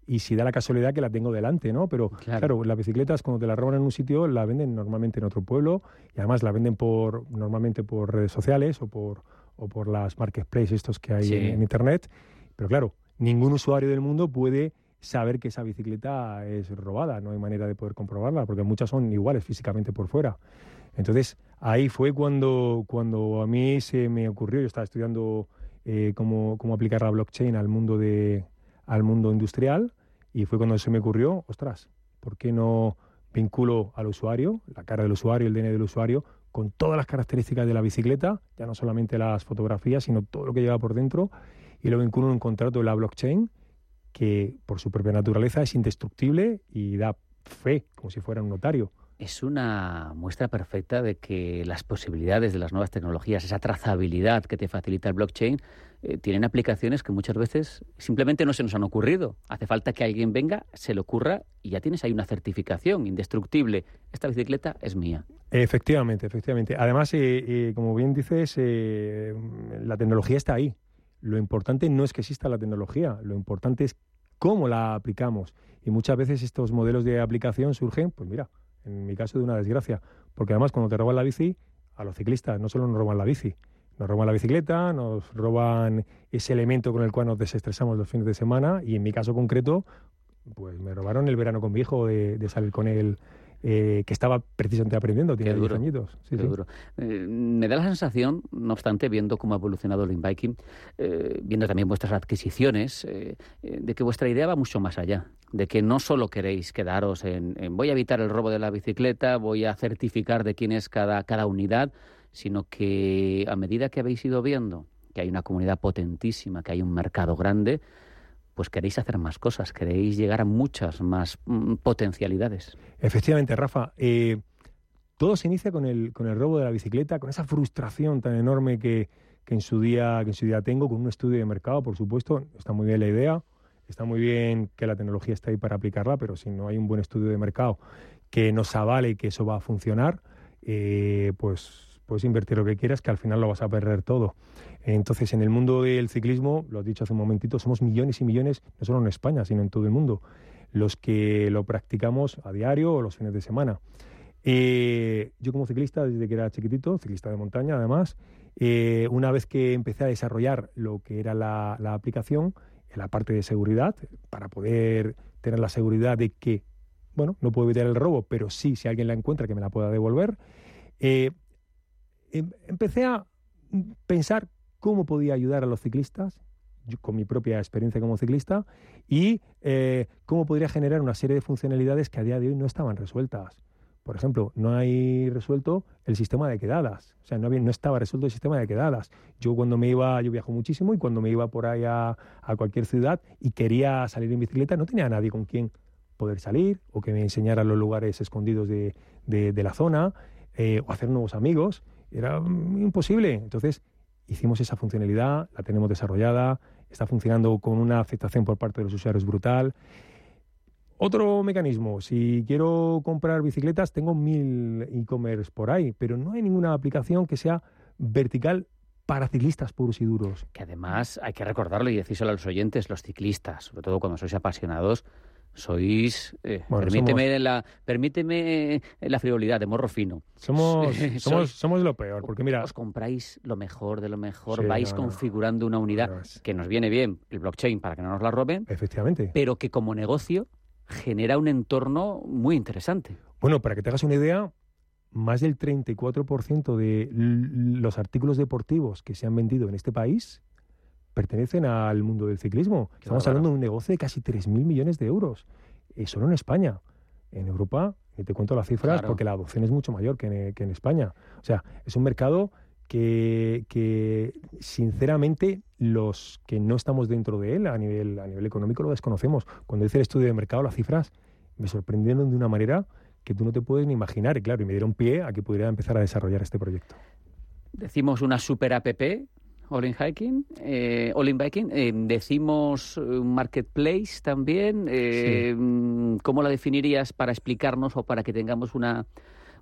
y si da la casualidad que la tengo delante, ¿no? Pero Claro. claro, las bicicletas cuando te la roban en un sitio la venden normalmente en otro pueblo y además la venden por normalmente por redes sociales o por o por las marketplaces estos que hay Sí. en, en internet. Pero claro, ningún usuario del mundo puede saber que esa bicicleta es robada, no hay manera de poder comprobarla porque muchas son iguales físicamente por fuera. Entonces, ahí fue cuando, cuando a mí se me ocurrió, yo estaba estudiando eh, cómo, cómo aplicar la blockchain al mundo, de, al mundo industrial y fue cuando se me ocurrió, ostras, ¿por qué no vinculo al usuario, la cara del usuario, el DNA del usuario, con todas las características de la bicicleta, ya no solamente las fotografías, sino todo lo que lleva por dentro, y lo vinculo en un contrato de la blockchain que por su propia naturaleza es indestructible y da fe, como si fuera un notario. Es una muestra perfecta de que las posibilidades de las nuevas tecnologías, esa trazabilidad que te facilita el blockchain, eh, tienen aplicaciones que muchas veces simplemente no se nos han ocurrido. Hace falta que alguien venga, se le ocurra y ya tienes ahí una certificación indestructible. Esta bicicleta es mía. Efectivamente, efectivamente. Además, eh, eh, como bien dices, eh, la tecnología está ahí. Lo importante no es que exista la tecnología, lo importante es cómo la aplicamos. Y muchas veces estos modelos de aplicación surgen, pues mira, en mi caso de una desgracia, porque además cuando te roban la bici, a los ciclistas no solo nos roban la bici, nos roban la bicicleta, nos roban ese elemento con el cual nos desestresamos los fines de semana y en mi caso concreto, pues me robaron el verano con mi hijo de, de salir con él, eh, que estaba precisamente aprendiendo, tiene 10 duro, añitos. Sí, qué sí. duro. Eh, me da la sensación, no obstante, viendo cómo ha evolucionado el Biking, eh, viendo también vuestras adquisiciones, de que vuestra idea va mucho más allá. De que no solo queréis quedaros en, en voy a evitar el robo de la bicicleta, voy a certificar de quién es cada, cada unidad, sino que a medida que habéis ido viendo que hay una comunidad potentísima, que hay un mercado grande, pues queréis hacer más cosas, queréis llegar a muchas más mm, potencialidades. Efectivamente, Rafa. eh, todo se inicia con el, con el robo de la bicicleta, con esa frustración tan enorme que, que, en su día, que en su día tengo, con un estudio de mercado, por supuesto. Está muy bien la idea, está muy bien que la tecnología está ahí para aplicarla, pero si no hay un buen estudio de mercado que nos avale que eso va a funcionar, eh, pues puedes invertir lo que quieras, que al final lo vas a perder todo. Entonces, en el mundo del ciclismo, lo has dicho hace un momentito, somos millones y millones, no solo en España, sino en todo el mundo, los que lo practicamos a diario o los fines de semana. Eh, yo como ciclista, desde que era chiquitito, ciclista de montaña además, eh, una vez que empecé a desarrollar lo que era la, aplicación, en la parte de seguridad, para poder tener la seguridad de que, bueno, no puedo evitar el robo, pero sí, si alguien la encuentra, que me la pueda devolver, eh, em, empecé a pensar cómo podía ayudar a los ciclistas con mi propia experiencia como ciclista y cómo podría generar una serie de funcionalidades que a día de hoy no estaban resueltas. Por ejemplo, no hay resuelto el sistema de quedadas. O sea, no, no estaba resuelto el sistema de quedadas. Yo cuando me iba, yo viajo muchísimo y cuando me iba por ahí a, cualquier ciudad y quería salir en bicicleta, no tenía a nadie con quien poder salir o que me enseñara los lugares escondidos de, la zona eh, o hacer nuevos amigos. Era imposible. Entonces, hicimos esa funcionalidad, la tenemos desarrollada, está funcionando con una aceptación por parte de los usuarios brutal. Otro mecanismo, si quiero comprar bicicletas, tengo mil e-commerce por ahí, pero no hay ninguna aplicación que sea vertical para ciclistas puros y duros. Que además hay que recordarlo y decírselo a los oyentes, los ciclistas, sobre todo cuando sois apasionados, sois eh, permíteme la permíteme la frivolidad de morro fino. Somos [laughs] somos, somos lo peor porque mira os compráis lo mejor de lo mejor vais configurando una unidad que nos viene bien el blockchain para que no nos la roben efectivamente. pero que como negocio genera un entorno muy interesante. Bueno, para que te hagas una idea, más del 34% de los artículos deportivos que se han vendido en este país pertenecen al mundo del ciclismo. Estamos hablando de un negocio de casi 3.000 millones de euros, eh, solo en España. En Europa, y te cuento las cifras, porque la adopción es mucho mayor que que en España. O sea, es un mercado que, sinceramente los que no estamos dentro de él a nivel, a nivel económico lo desconocemos. Cuando hice el estudio de mercado, las cifras me sorprendieron de una manera que tú no te puedes ni imaginar. Y claro, y me dieron pie a que pudiera empezar a desarrollar este proyecto. Decimos una super app, All in Hiking, eh, All in Biking. Eh, decimos un marketplace también. Eh, ¿Cómo la definirías para explicarnos o para que tengamos una,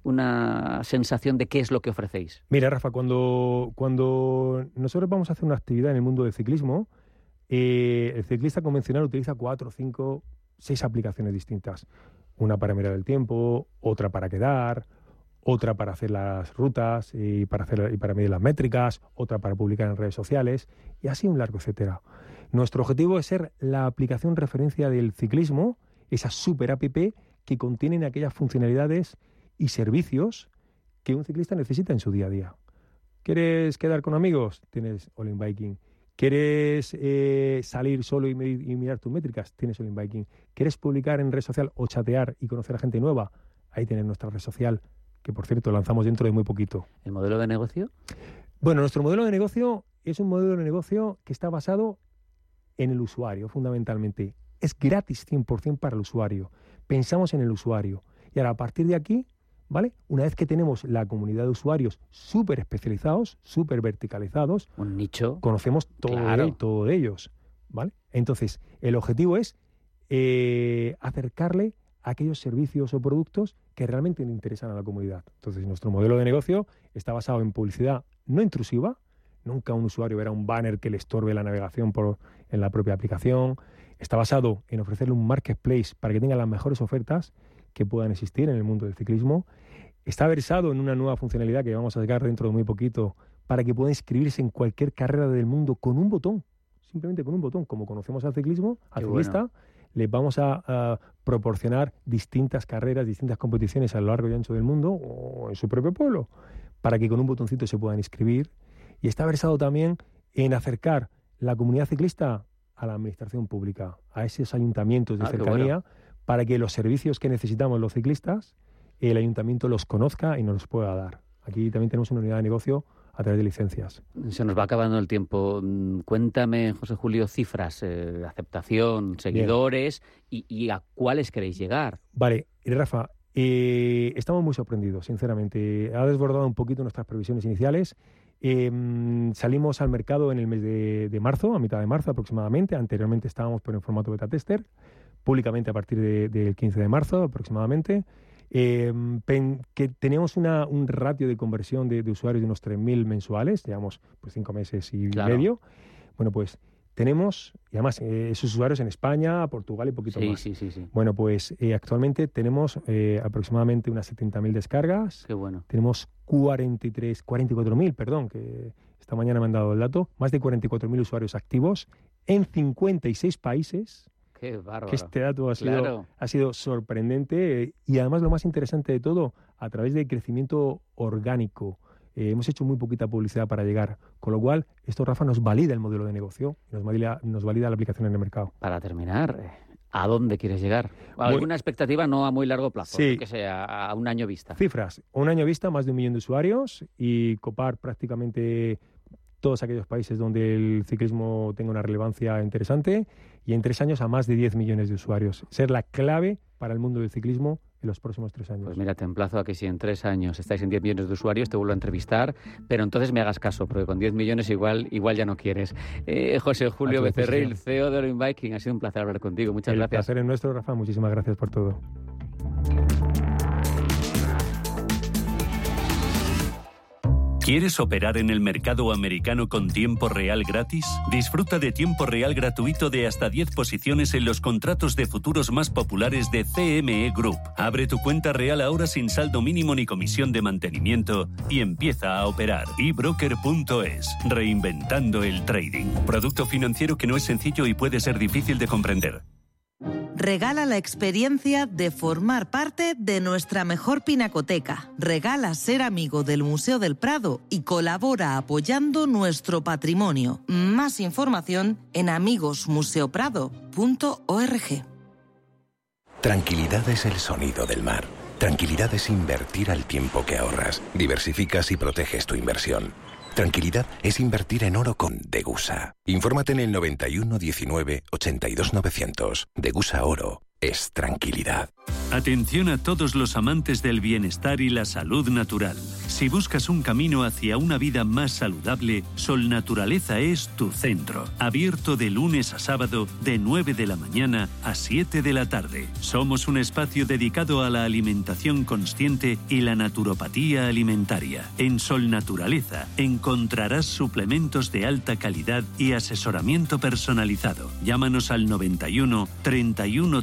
una sensación de qué es lo que ofrecéis? Mira, Rafa, cuando, cuando nosotros vamos a hacer una actividad en el mundo del ciclismo, eh, el ciclista convencional utiliza cuatro, cinco, seis aplicaciones distintas. Una para mirar el tiempo, otra para quedar, otra para hacer las rutas y para, hacer, y para medir las métricas, otra para publicar en redes sociales y así un largo etcétera. Nuestro objetivo es ser la aplicación referencia del ciclismo, esa super app que contienen aquellas funcionalidades y servicios que un ciclista necesita en su día a día. ¿Quieres quedar con amigos? Tienes All in Biking. ¿Quieres eh, salir solo y, mirar tus métricas? Tienes All in Biking. ¿Quieres publicar en red social o chatear y conocer a gente nueva? Ahí tienes nuestra red social, que por cierto lanzamos dentro de muy poquito. ¿El modelo de negocio? Bueno, nuestro modelo de negocio es un modelo de negocio que está basado en el usuario, fundamentalmente. Es gratis 100% para el usuario. Pensamos en el usuario. Y ahora, a partir de aquí, ¿vale? Una vez que tenemos la comunidad de usuarios súper especializados, súper verticalizados, un nicho, conocemos todo, de, todo de ellos, ¿vale? Entonces, el objetivo es eh, acercarle aquellos servicios o productos que realmente le interesan a la comunidad. Entonces, nuestro modelo de negocio está basado en publicidad no intrusiva, nunca un usuario verá un banner que le estorbe la navegación por, en la propia aplicación, está basado en ofrecerle un marketplace para que tenga las mejores ofertas que puedan existir en el mundo del ciclismo. Está versado en una nueva funcionalidad que vamos a sacar dentro de muy poquito para que pueda inscribirse en cualquier carrera del mundo con un botón, simplemente con un botón. Como conocemos al ciclismo, al ciclista, les vamos a, proporcionar distintas carreras, distintas competiciones a lo largo y ancho del mundo o en su propio pueblo, para que con un botoncito se puedan inscribir. Y está versado también en acercar la comunidad ciclista a la administración pública, a esos ayuntamientos de ah, cercanía para que los servicios que necesitamos los ciclistas, el ayuntamiento los conozca y nos los pueda dar. Aquí también tenemos una unidad de negocio a través de licencias. Se nos va acabando el tiempo. Mm, cuéntame, José Julio, cifras, de aceptación, seguidores y, a cuáles queréis llegar. Vale, Rafa, Eh, estamos muy sorprendidos, sinceramente. Ha desbordado un poquito nuestras previsiones iniciales. Em, salimos al mercado en el mes de, marzo, a mitad de marzo aproximadamente. Anteriormente estábamos por en formato beta tester, públicamente a partir del 15 de marzo aproximadamente. Em, que teníamos una, un ratio de conversión de, usuarios de unos 3.000 mensuales, digamos, pues cinco meses y medio. Bueno, pues tenemos, y además, eh, esos usuarios en España, Portugal y poquito más. Sí, sí, sí. Bueno, pues eh, actualmente tenemos eh, aproximadamente unas 70.000 descargas. Qué bueno. Tenemos 43, 44.000, perdón, que esta mañana me han dado el dato, más de 44.000 usuarios activos en 56 países. Qué bárbaro. Que este dato ha sido, ha sido sorprendente y además lo más interesante de todo, a través del crecimiento orgánico. Eh, hemos hecho muy poquita publicidad para llegar, con lo cual esto, Rafa, nos valida el modelo de negocio, nos valida, nos valida la aplicación en el mercado. Para terminar, ¿a dónde quieres llegar? ¿Alguna expectativa no a muy largo plazo? Sí. Que sea a un año vista. Cifras, un año vista, más de un millón de usuarios y copar prácticamente todos aquellos países donde el ciclismo tenga una relevancia interesante y en tres años a más de 10 millones de usuarios. Ser la clave para el mundo del ciclismo en los próximos tres años. Pues mira, te emplazo a que si en tres años estáis en 10 millones de usuarios, te vuelvo a entrevistar, pero entonces me hagas caso, porque con 10 millones igual, igual ya no quieres. Eh, José Julio Becerril, CEO de Viking, ha sido un placer hablar contigo. Muchas el gracias. El placer es nuestro, Rafa. Muchísimas gracias por todo. ¿Quieres operar en el mercado americano con tiempo real gratis? Disfruta de tiempo real gratuito de hasta 10 posiciones en los contratos de futuros más populares de CME Group. Abre tu cuenta real ahora sin saldo mínimo ni comisión de mantenimiento y empieza a operar. ebroker.es, reinventando el trading. Producto financiero que no es sencillo y puede ser difícil de comprender regala la experiencia de formar parte de nuestra mejor pinacoteca. Regala ser amigo del Museo del Prado y colabora apoyando nuestro patrimonio. Más información en amigosmuseoprado.org. Tranquilidad es el sonido del mar. Tranquilidad es invertir al tiempo que ahorras. Diversificas y proteges tu inversión. Tranquilidad es invertir en oro con Degusa. Infórmate en el 91 19 82 900. Degusa Oro es tranquilidad. Atención a todos los amantes del bienestar y la salud natural. Si buscas un camino hacia una vida más saludable, Sol Naturaleza es tu centro. Abierto de lunes a sábado de 9 de la mañana a 7 de la tarde. Somos un espacio dedicado a la alimentación consciente y la naturopatía alimentaria. En Sol Naturaleza encontrarás suplementos de alta calidad y asesoramiento personalizado. Llámanos al 91 31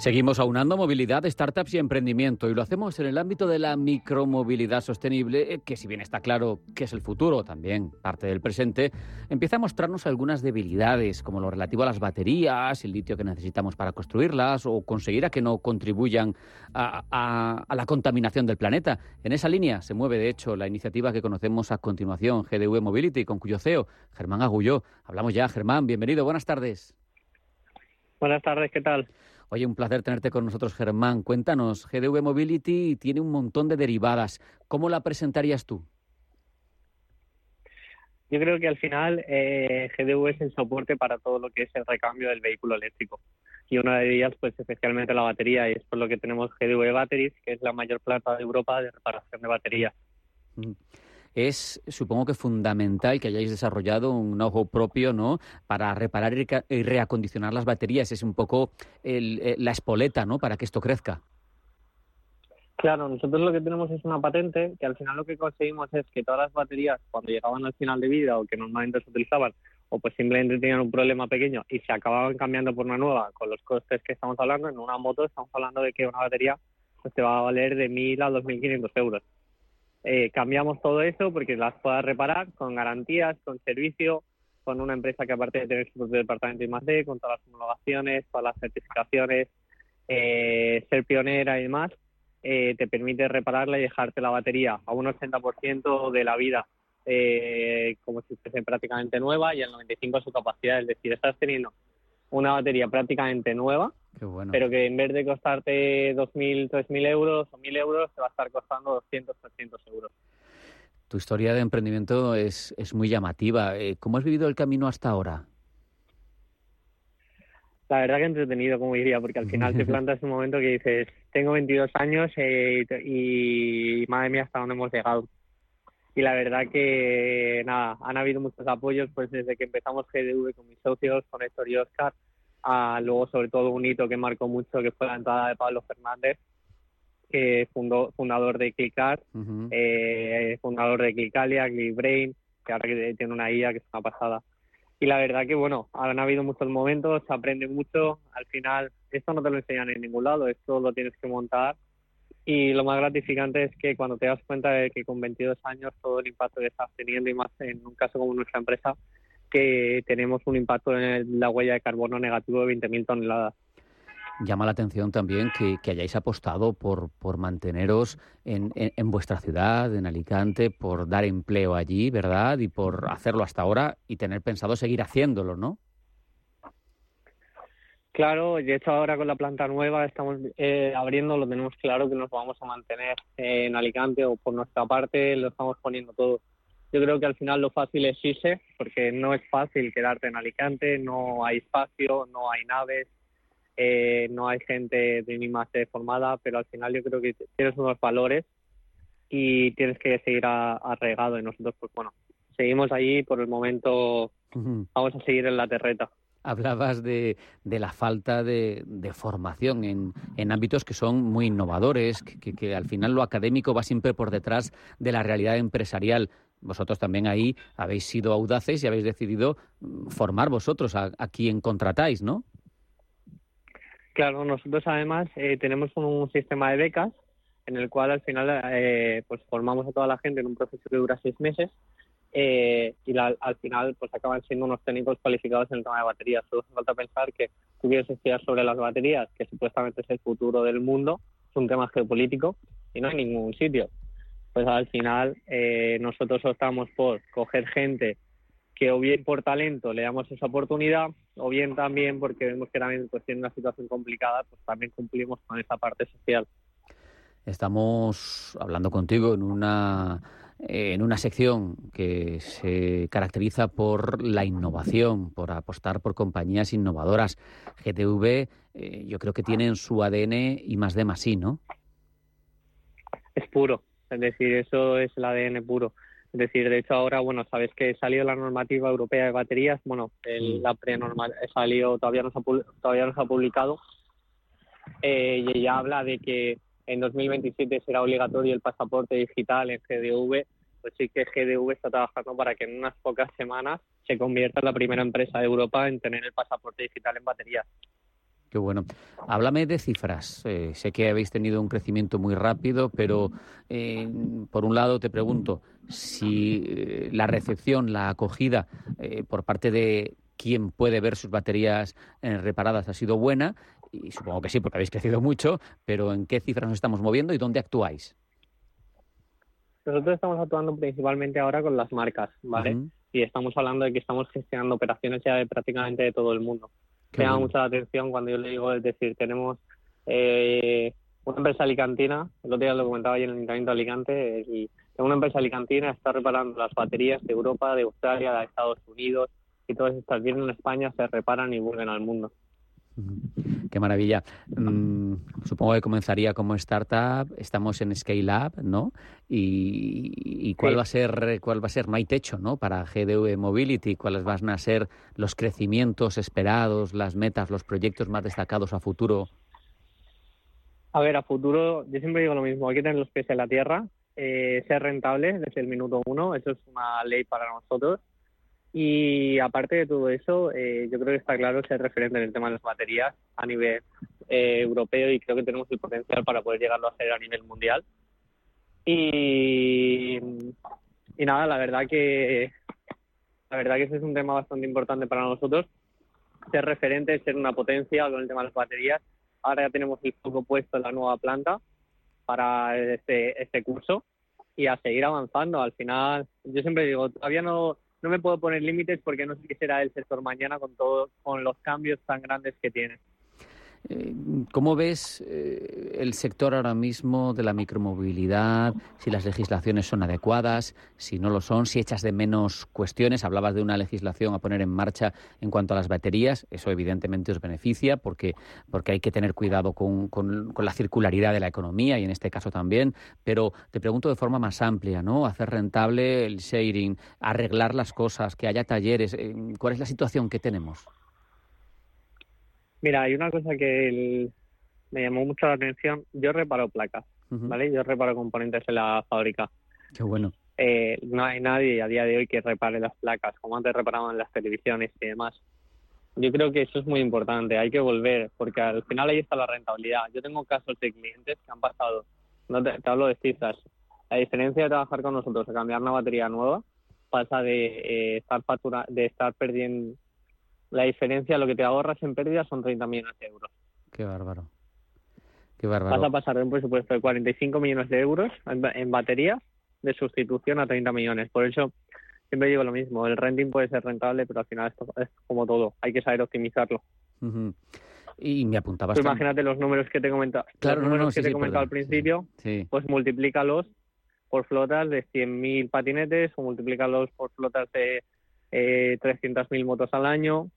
Seguimos aunando movilidad, startups y emprendimiento y lo hacemos en el ámbito de la micromovilidad sostenible, eh, que si bien está claro que es el futuro, también parte del presente, empieza a mostrarnos algunas debilidades, como lo relativo a las baterías, el litio que necesitamos para construirlas o conseguir a que no contribuyan a, la contaminación del planeta. En esa línea se mueve, de hecho, la iniciativa que conocemos a continuación, GDV Mobility, con cuyo CEO, Germán Agulló. Hablamos ya, Germán, bienvenido, buenas tardes. Buenas tardes, ¿qué tal? Oye, un placer tenerte con nosotros, Germán. Cuéntanos, GDV Mobility tiene un montón de derivadas. ¿Cómo la presentarías tú? Yo creo que al final eh, GDV es el soporte para todo lo que es el recambio del vehículo eléctrico. Y una de ellas, pues especialmente la batería, y es por lo que tenemos GDV Batteries, que es la mayor planta de Europa de reparación de baterías. Mm es, supongo que fundamental que hayáis desarrollado un know-how propio, ¿no? Para reparar y reacondicionar las baterías. Es un poco eh, la espoleta, ¿no? Para que esto crezca. Claro, nosotros lo que tenemos es una patente que al final lo que conseguimos es que todas las baterías, cuando llegaban al final de vida o que normalmente se utilizaban, o pues simplemente tenían un problema pequeño y se acababan cambiando por una nueva con los costes que estamos hablando, en una moto estamos hablando de que una batería pues, te va a valer de 1.000 a 2.500 euros. Eh, cambiamos todo eso porque las puedas reparar con garantías, con servicio, con una empresa que aparte de tener su propio departamento de I+D, con todas las homologaciones, todas las certificaciones, eh, ser pionera y demás, eh, te permite repararla y dejarte la batería a un 80% de la vida eh, como si fuese prácticamente nueva y el 95% su capacidad. Es decir, estás teniendo una batería prácticamente nueva, pero que en vez de costarte 2.000, 3.000 euros o 1.000 euros, te va a estar costando 200, 300 euros. Tu historia de emprendimiento es, es muy llamativa. Eh, ¿Cómo has vivido el camino hasta ahora? La verdad que entretenido, como diría, porque al final te [laughs] plantas un momento que dices, tengo 22 años eh, y madre mía, hasta dónde hemos llegado. Y la verdad que, nada, han habido muchos apoyos, pues desde que empezamos GDV con mis socios, con Héctor y Oscar, a luego sobre todo un hito que marcó mucho, que fue la entrada de Pablo Fernández, que fundó, fundador de Clickart, eh, fundador de Clickalia, ClickBrain, que ahora que tiene una IA que es una pasada. Y la verdad que, bueno, han habido muchos momentos, se aprende mucho. Al final, esto no te lo enseñan en ningún lado, esto lo tienes que montar. Y lo más gratificante es que cuando te das cuenta de que con 22 años todo el impacto que estás teniendo, y más en un caso como nuestra empresa, que tenemos un impacto en la huella de carbono negativo de 20.000 toneladas. Llama la atención también que, hayáis apostado por, por manteneros en, en, vuestra ciudad, en Alicante, por dar empleo allí, ¿verdad? Y por hacerlo hasta ahora y tener pensado seguir haciéndolo, ¿no? Claro, de hecho ahora con la planta nueva estamos eh, abriendo, lo tenemos claro que nos vamos a mantener en Alicante o por nuestra parte lo estamos poniendo todo. Yo creo que al final lo fácil es irse, porque no es fácil quedarte en Alicante, no hay espacio, no hay naves, eh, no hay gente de ni formada, pero al final yo creo que tienes unos valores y tienes que seguir arraigado y nosotros pues bueno, seguimos ahí por el momento, vamos a seguir en la terreta. Hablabas de, la falta de, formación en, ámbitos que son muy innovadores, que, que, al final lo académico va siempre por detrás de la realidad empresarial. Vosotros también ahí habéis sido audaces y habéis decidido mm, formar vosotros a, a quien contratáis, ¿no? Claro, nosotros además eh, tenemos un sistema de becas en el cual al final eh, pues formamos a toda la gente en un proceso que dura seis meses eh, y al final pues acaban siendo unos técnicos cualificados en el tema de baterías. Solo hace falta pensar que tú quieres estudiar sobre las baterías, que supuestamente es el futuro del mundo, es un tema geopolítico y no hay ningún sitio. Pues al final nosotros optamos por coger gente que o bien por talento le damos esa oportunidad o bien también porque vemos que también pues, tiene una situación complicada, pues también cumplimos con esa parte social. Estamos hablando contigo en una en una sección que se caracteriza por la innovación, por apostar por compañías innovadoras. GTV, eh, yo creo que tiene en su ADN y más de más sí, ¿no? Es puro, es decir, eso es el ADN puro. Es decir, de hecho ahora, bueno, sabes que salió la normativa europea de baterías, bueno, el, la prenormal salió, todavía no se ha, todavía no se ha publicado, eh, y ella habla de que en 2027 será obligatorio el pasaporte digital en GDV, pues sí que GDV está trabajando para que en unas pocas semanas se convierta en la primera empresa de Europa en tener el pasaporte digital en baterías. Qué bueno. Háblame de cifras. Eh, sé que habéis tenido un crecimiento muy rápido, pero eh, por un lado te pregunto si eh, la recepción, la acogida por parte de quien puede ver sus baterías reparadas ha sido buena. Y supongo que sí, porque habéis crecido mucho, pero ¿en qué cifras nos estamos moviendo y dónde actuáis? Nosotros estamos actuando principalmente ahora con las marcas, ¿vale? Y estamos hablando de que estamos gestionando operaciones ya de prácticamente de todo el mundo me llama mucha la atención cuando yo le digo, es decir, tenemos eh, una empresa alicantina, el otro día lo comentaba yo en el Ayuntamiento de Alicante, y una empresa alicantina está reparando las baterías de Europa, de Australia, de Estados Unidos, y todas estas vienen en España, se reparan y vuelven al mundo. Qué maravilla. Mm, supongo que comenzaría como startup. Estamos en Scale Up, ¿no? Y, cuál va a ser, cuál va a ser, no hay techo, ¿no? Para GDV Mobility, cuáles van a ser los crecimientos esperados, las metas, los proyectos más destacados a futuro. A ver, a futuro, yo siempre digo lo mismo. Hay que tener los pies en la tierra, eh, ser rentable desde el minuto uno. Eso es una ley para nosotros y aparte de todo eso, eh, yo creo que está claro ser referente en el tema de las baterías a nivel eh, europeo y creo que tenemos el potencial para poder llegarlo a hacer a nivel mundial. Y, y nada, la verdad que la verdad que ese es un tema bastante importante para nosotros, ser referente, ser una potencia con el tema de las baterías ahora ya tenemos el foco puesto en la nueva planta para este, este curso y a seguir avanzando. Al final, yo siempre digo, todavía no, no me puedo poner límites porque no sé qué será el sector mañana con todo, con los cambios tan grandes que tiene. Eh, ¿Cómo ves eh, el sector ahora mismo de la micromovilidad? Si las legislaciones son adecuadas, si no lo son, si echas de menos cuestiones. Hablabas de una legislación a poner en marcha en cuanto a las baterías. Eso evidentemente os beneficia porque, porque hay que tener cuidado con, con, la circularidad de la economía y en este caso también. Pero te pregunto de forma más amplia, ¿no? Hacer rentable el sharing, arreglar las cosas, que haya talleres. Eh, ¿Cuál es la situación que tenemos? Mira, hay una cosa que me llamó mucho la atención. Yo reparo placas, ¿vale? Yo reparo componentes en la fábrica. Qué bueno. Eh, no hay nadie a día de hoy que repare las placas, como antes reparaban las televisiones y demás. Yo creo que eso es muy importante, hay que volver, porque al final ahí está la rentabilidad. Yo tengo casos de clientes que han pasado, no te, hablo de cifras, la diferencia de trabajar con nosotros a cambiar una batería nueva pasa de eh, estar factura, de estar perdiendo la diferencia, lo que te ahorras en pérdida son 30 millones de euros. Qué bárbaro. Qué bárbaro. Vas a pasar de un presupuesto de 45 millones de euros en, baterías de sustitución a 30 millones. Por eso siempre digo lo mismo, el renting puede ser rentable, pero al final esto es como todo, hay que saber optimizarlo. Y me apuntabas. Pues imagínate los números que te he comentado, claro, los números que te he comentado al principio, pues multiplícalos por flotas de 100.000 patinetes o multiplícalos por flotas de eh, 300.000 motos al año.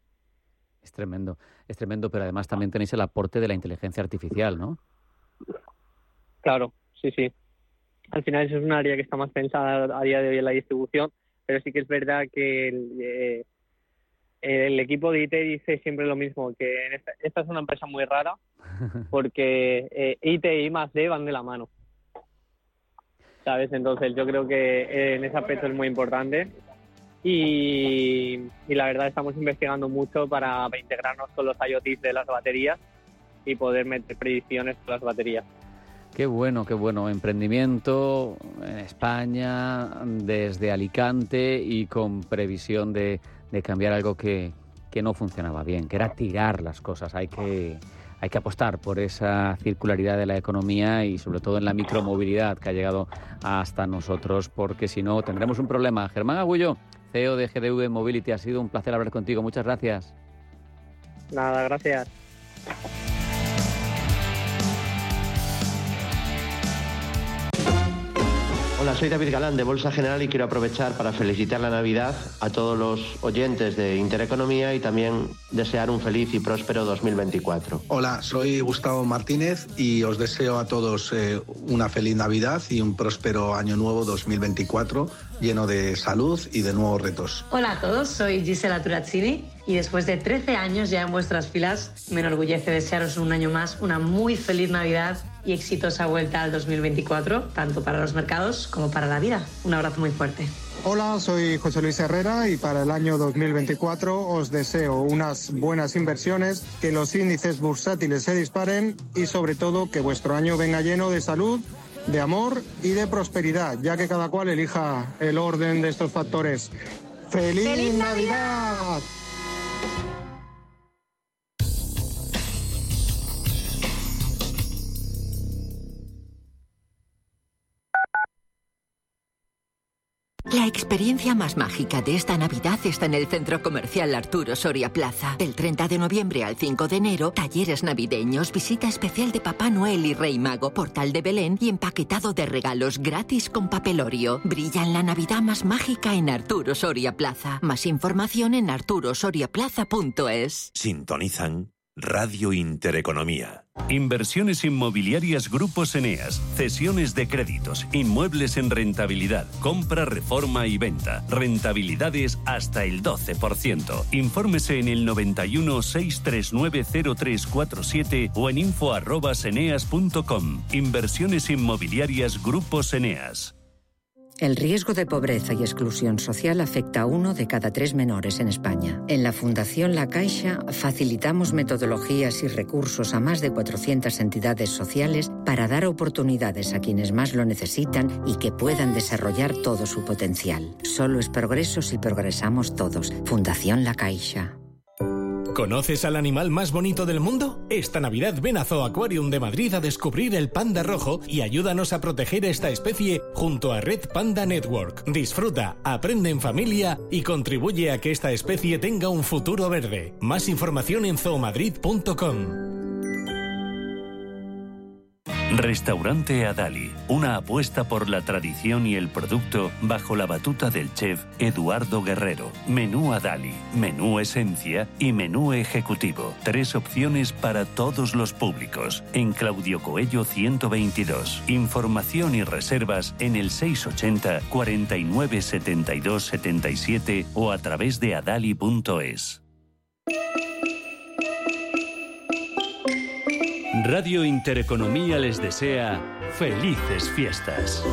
Es tremendo, es tremendo, pero además también tenéis el aporte de la inteligencia artificial, ¿no? Claro, sí, sí. Al final eso es un área que está más pensada a día de hoy en la distribución, pero sí que es verdad que el, eh, el equipo de IT dice siempre lo mismo, que esta, es una empresa muy rara [laughs] porque eh, IT y más D van de la mano. ¿Sabes? Entonces yo creo que en ese aspecto es muy importante y, la verdad estamos investigando mucho para, integrarnos con los IoT de las baterías y poder meter predicciones con las baterías. Qué bueno, qué bueno. Emprendimiento en España, desde Alicante y con previsión de, cambiar algo que, que, no funcionaba bien, que era tirar las cosas. Hay que, hay que apostar por esa circularidad de la economía y sobre todo en la micromovilidad que ha llegado hasta nosotros, porque si no tendremos un problema. Germán Agullo, CEO de GDV Mobility. Ha sido un placer hablar contigo. Muchas gracias. Nada, gracias. Hola, soy David Galán de Bolsa General y quiero aprovechar para felicitar la Navidad a todos los oyentes de Intereconomía y también desear un feliz y próspero 2024. Hola, soy Gustavo Martínez y os deseo a todos eh, una feliz Navidad y un próspero año nuevo 2024 lleno de salud y de nuevos retos. Hola a todos, soy Gisela Turazzini y después de 13 años ya en vuestras filas, me enorgullece desearos un año más una muy feliz Navidad y exitosa vuelta al 2024, tanto para los mercados como para la vida. Un abrazo muy fuerte. Hola, soy José Luis Herrera y para el año 2024 os deseo unas buenas inversiones, que los índices bursátiles se disparen y sobre todo que vuestro año venga lleno de salud, de amor y de prosperidad, ya que cada cual elija el orden de estos factores. ¡Feliz, Navidad! Thank you. La experiencia más mágica de esta Navidad está en el Centro Comercial Arturo Soria Plaza. Del 30 de noviembre al 5 de enero, talleres navideños, visita especial de Papá Noel y Rey Mago, portal de Belén y empaquetado de regalos gratis con papelorio. Brilla en la Navidad más mágica en Arturo Soria Plaza. Más información en arturosoriaplaza.es. Sintonizan Radio Intereconomía. Inversiones inmobiliarias Grupos Eneas, cesiones de créditos, inmuebles en rentabilidad, compra, reforma y venta, rentabilidades hasta el 12%. Infórmese en el 91 639 0347 o en info@eneas.com. Inversiones inmobiliarias Grupos Eneas. El riesgo de pobreza y exclusión social afecta a uno de cada tres menores en España. En la Fundación La Caixa facilitamos metodologías y recursos a más de 400 entidades sociales para dar oportunidades a quienes más lo necesitan y que puedan desarrollar todo su potencial. Solo es progreso si progresamos todos. Fundación La Caixa. ¿Conoces al animal más bonito del mundo? Esta Navidad ven a Zoo Aquarium de Madrid a descubrir el panda rojo y ayúdanos a proteger esta especie junto a Red Panda Network. Disfruta, aprende en familia y contribuye a que esta especie tenga un futuro verde. Más información en zoomadrid.com. Restaurante Adali, una apuesta por la tradición y el producto bajo la batuta del chef Eduardo Guerrero. Menú Adali, menú esencia y menú ejecutivo. Tres opciones para todos los públicos. En Claudio Coello 122. Información y reservas en el 680 49 72 77 o a través de adali.es. Radio Intereconomía les desea felices fiestas.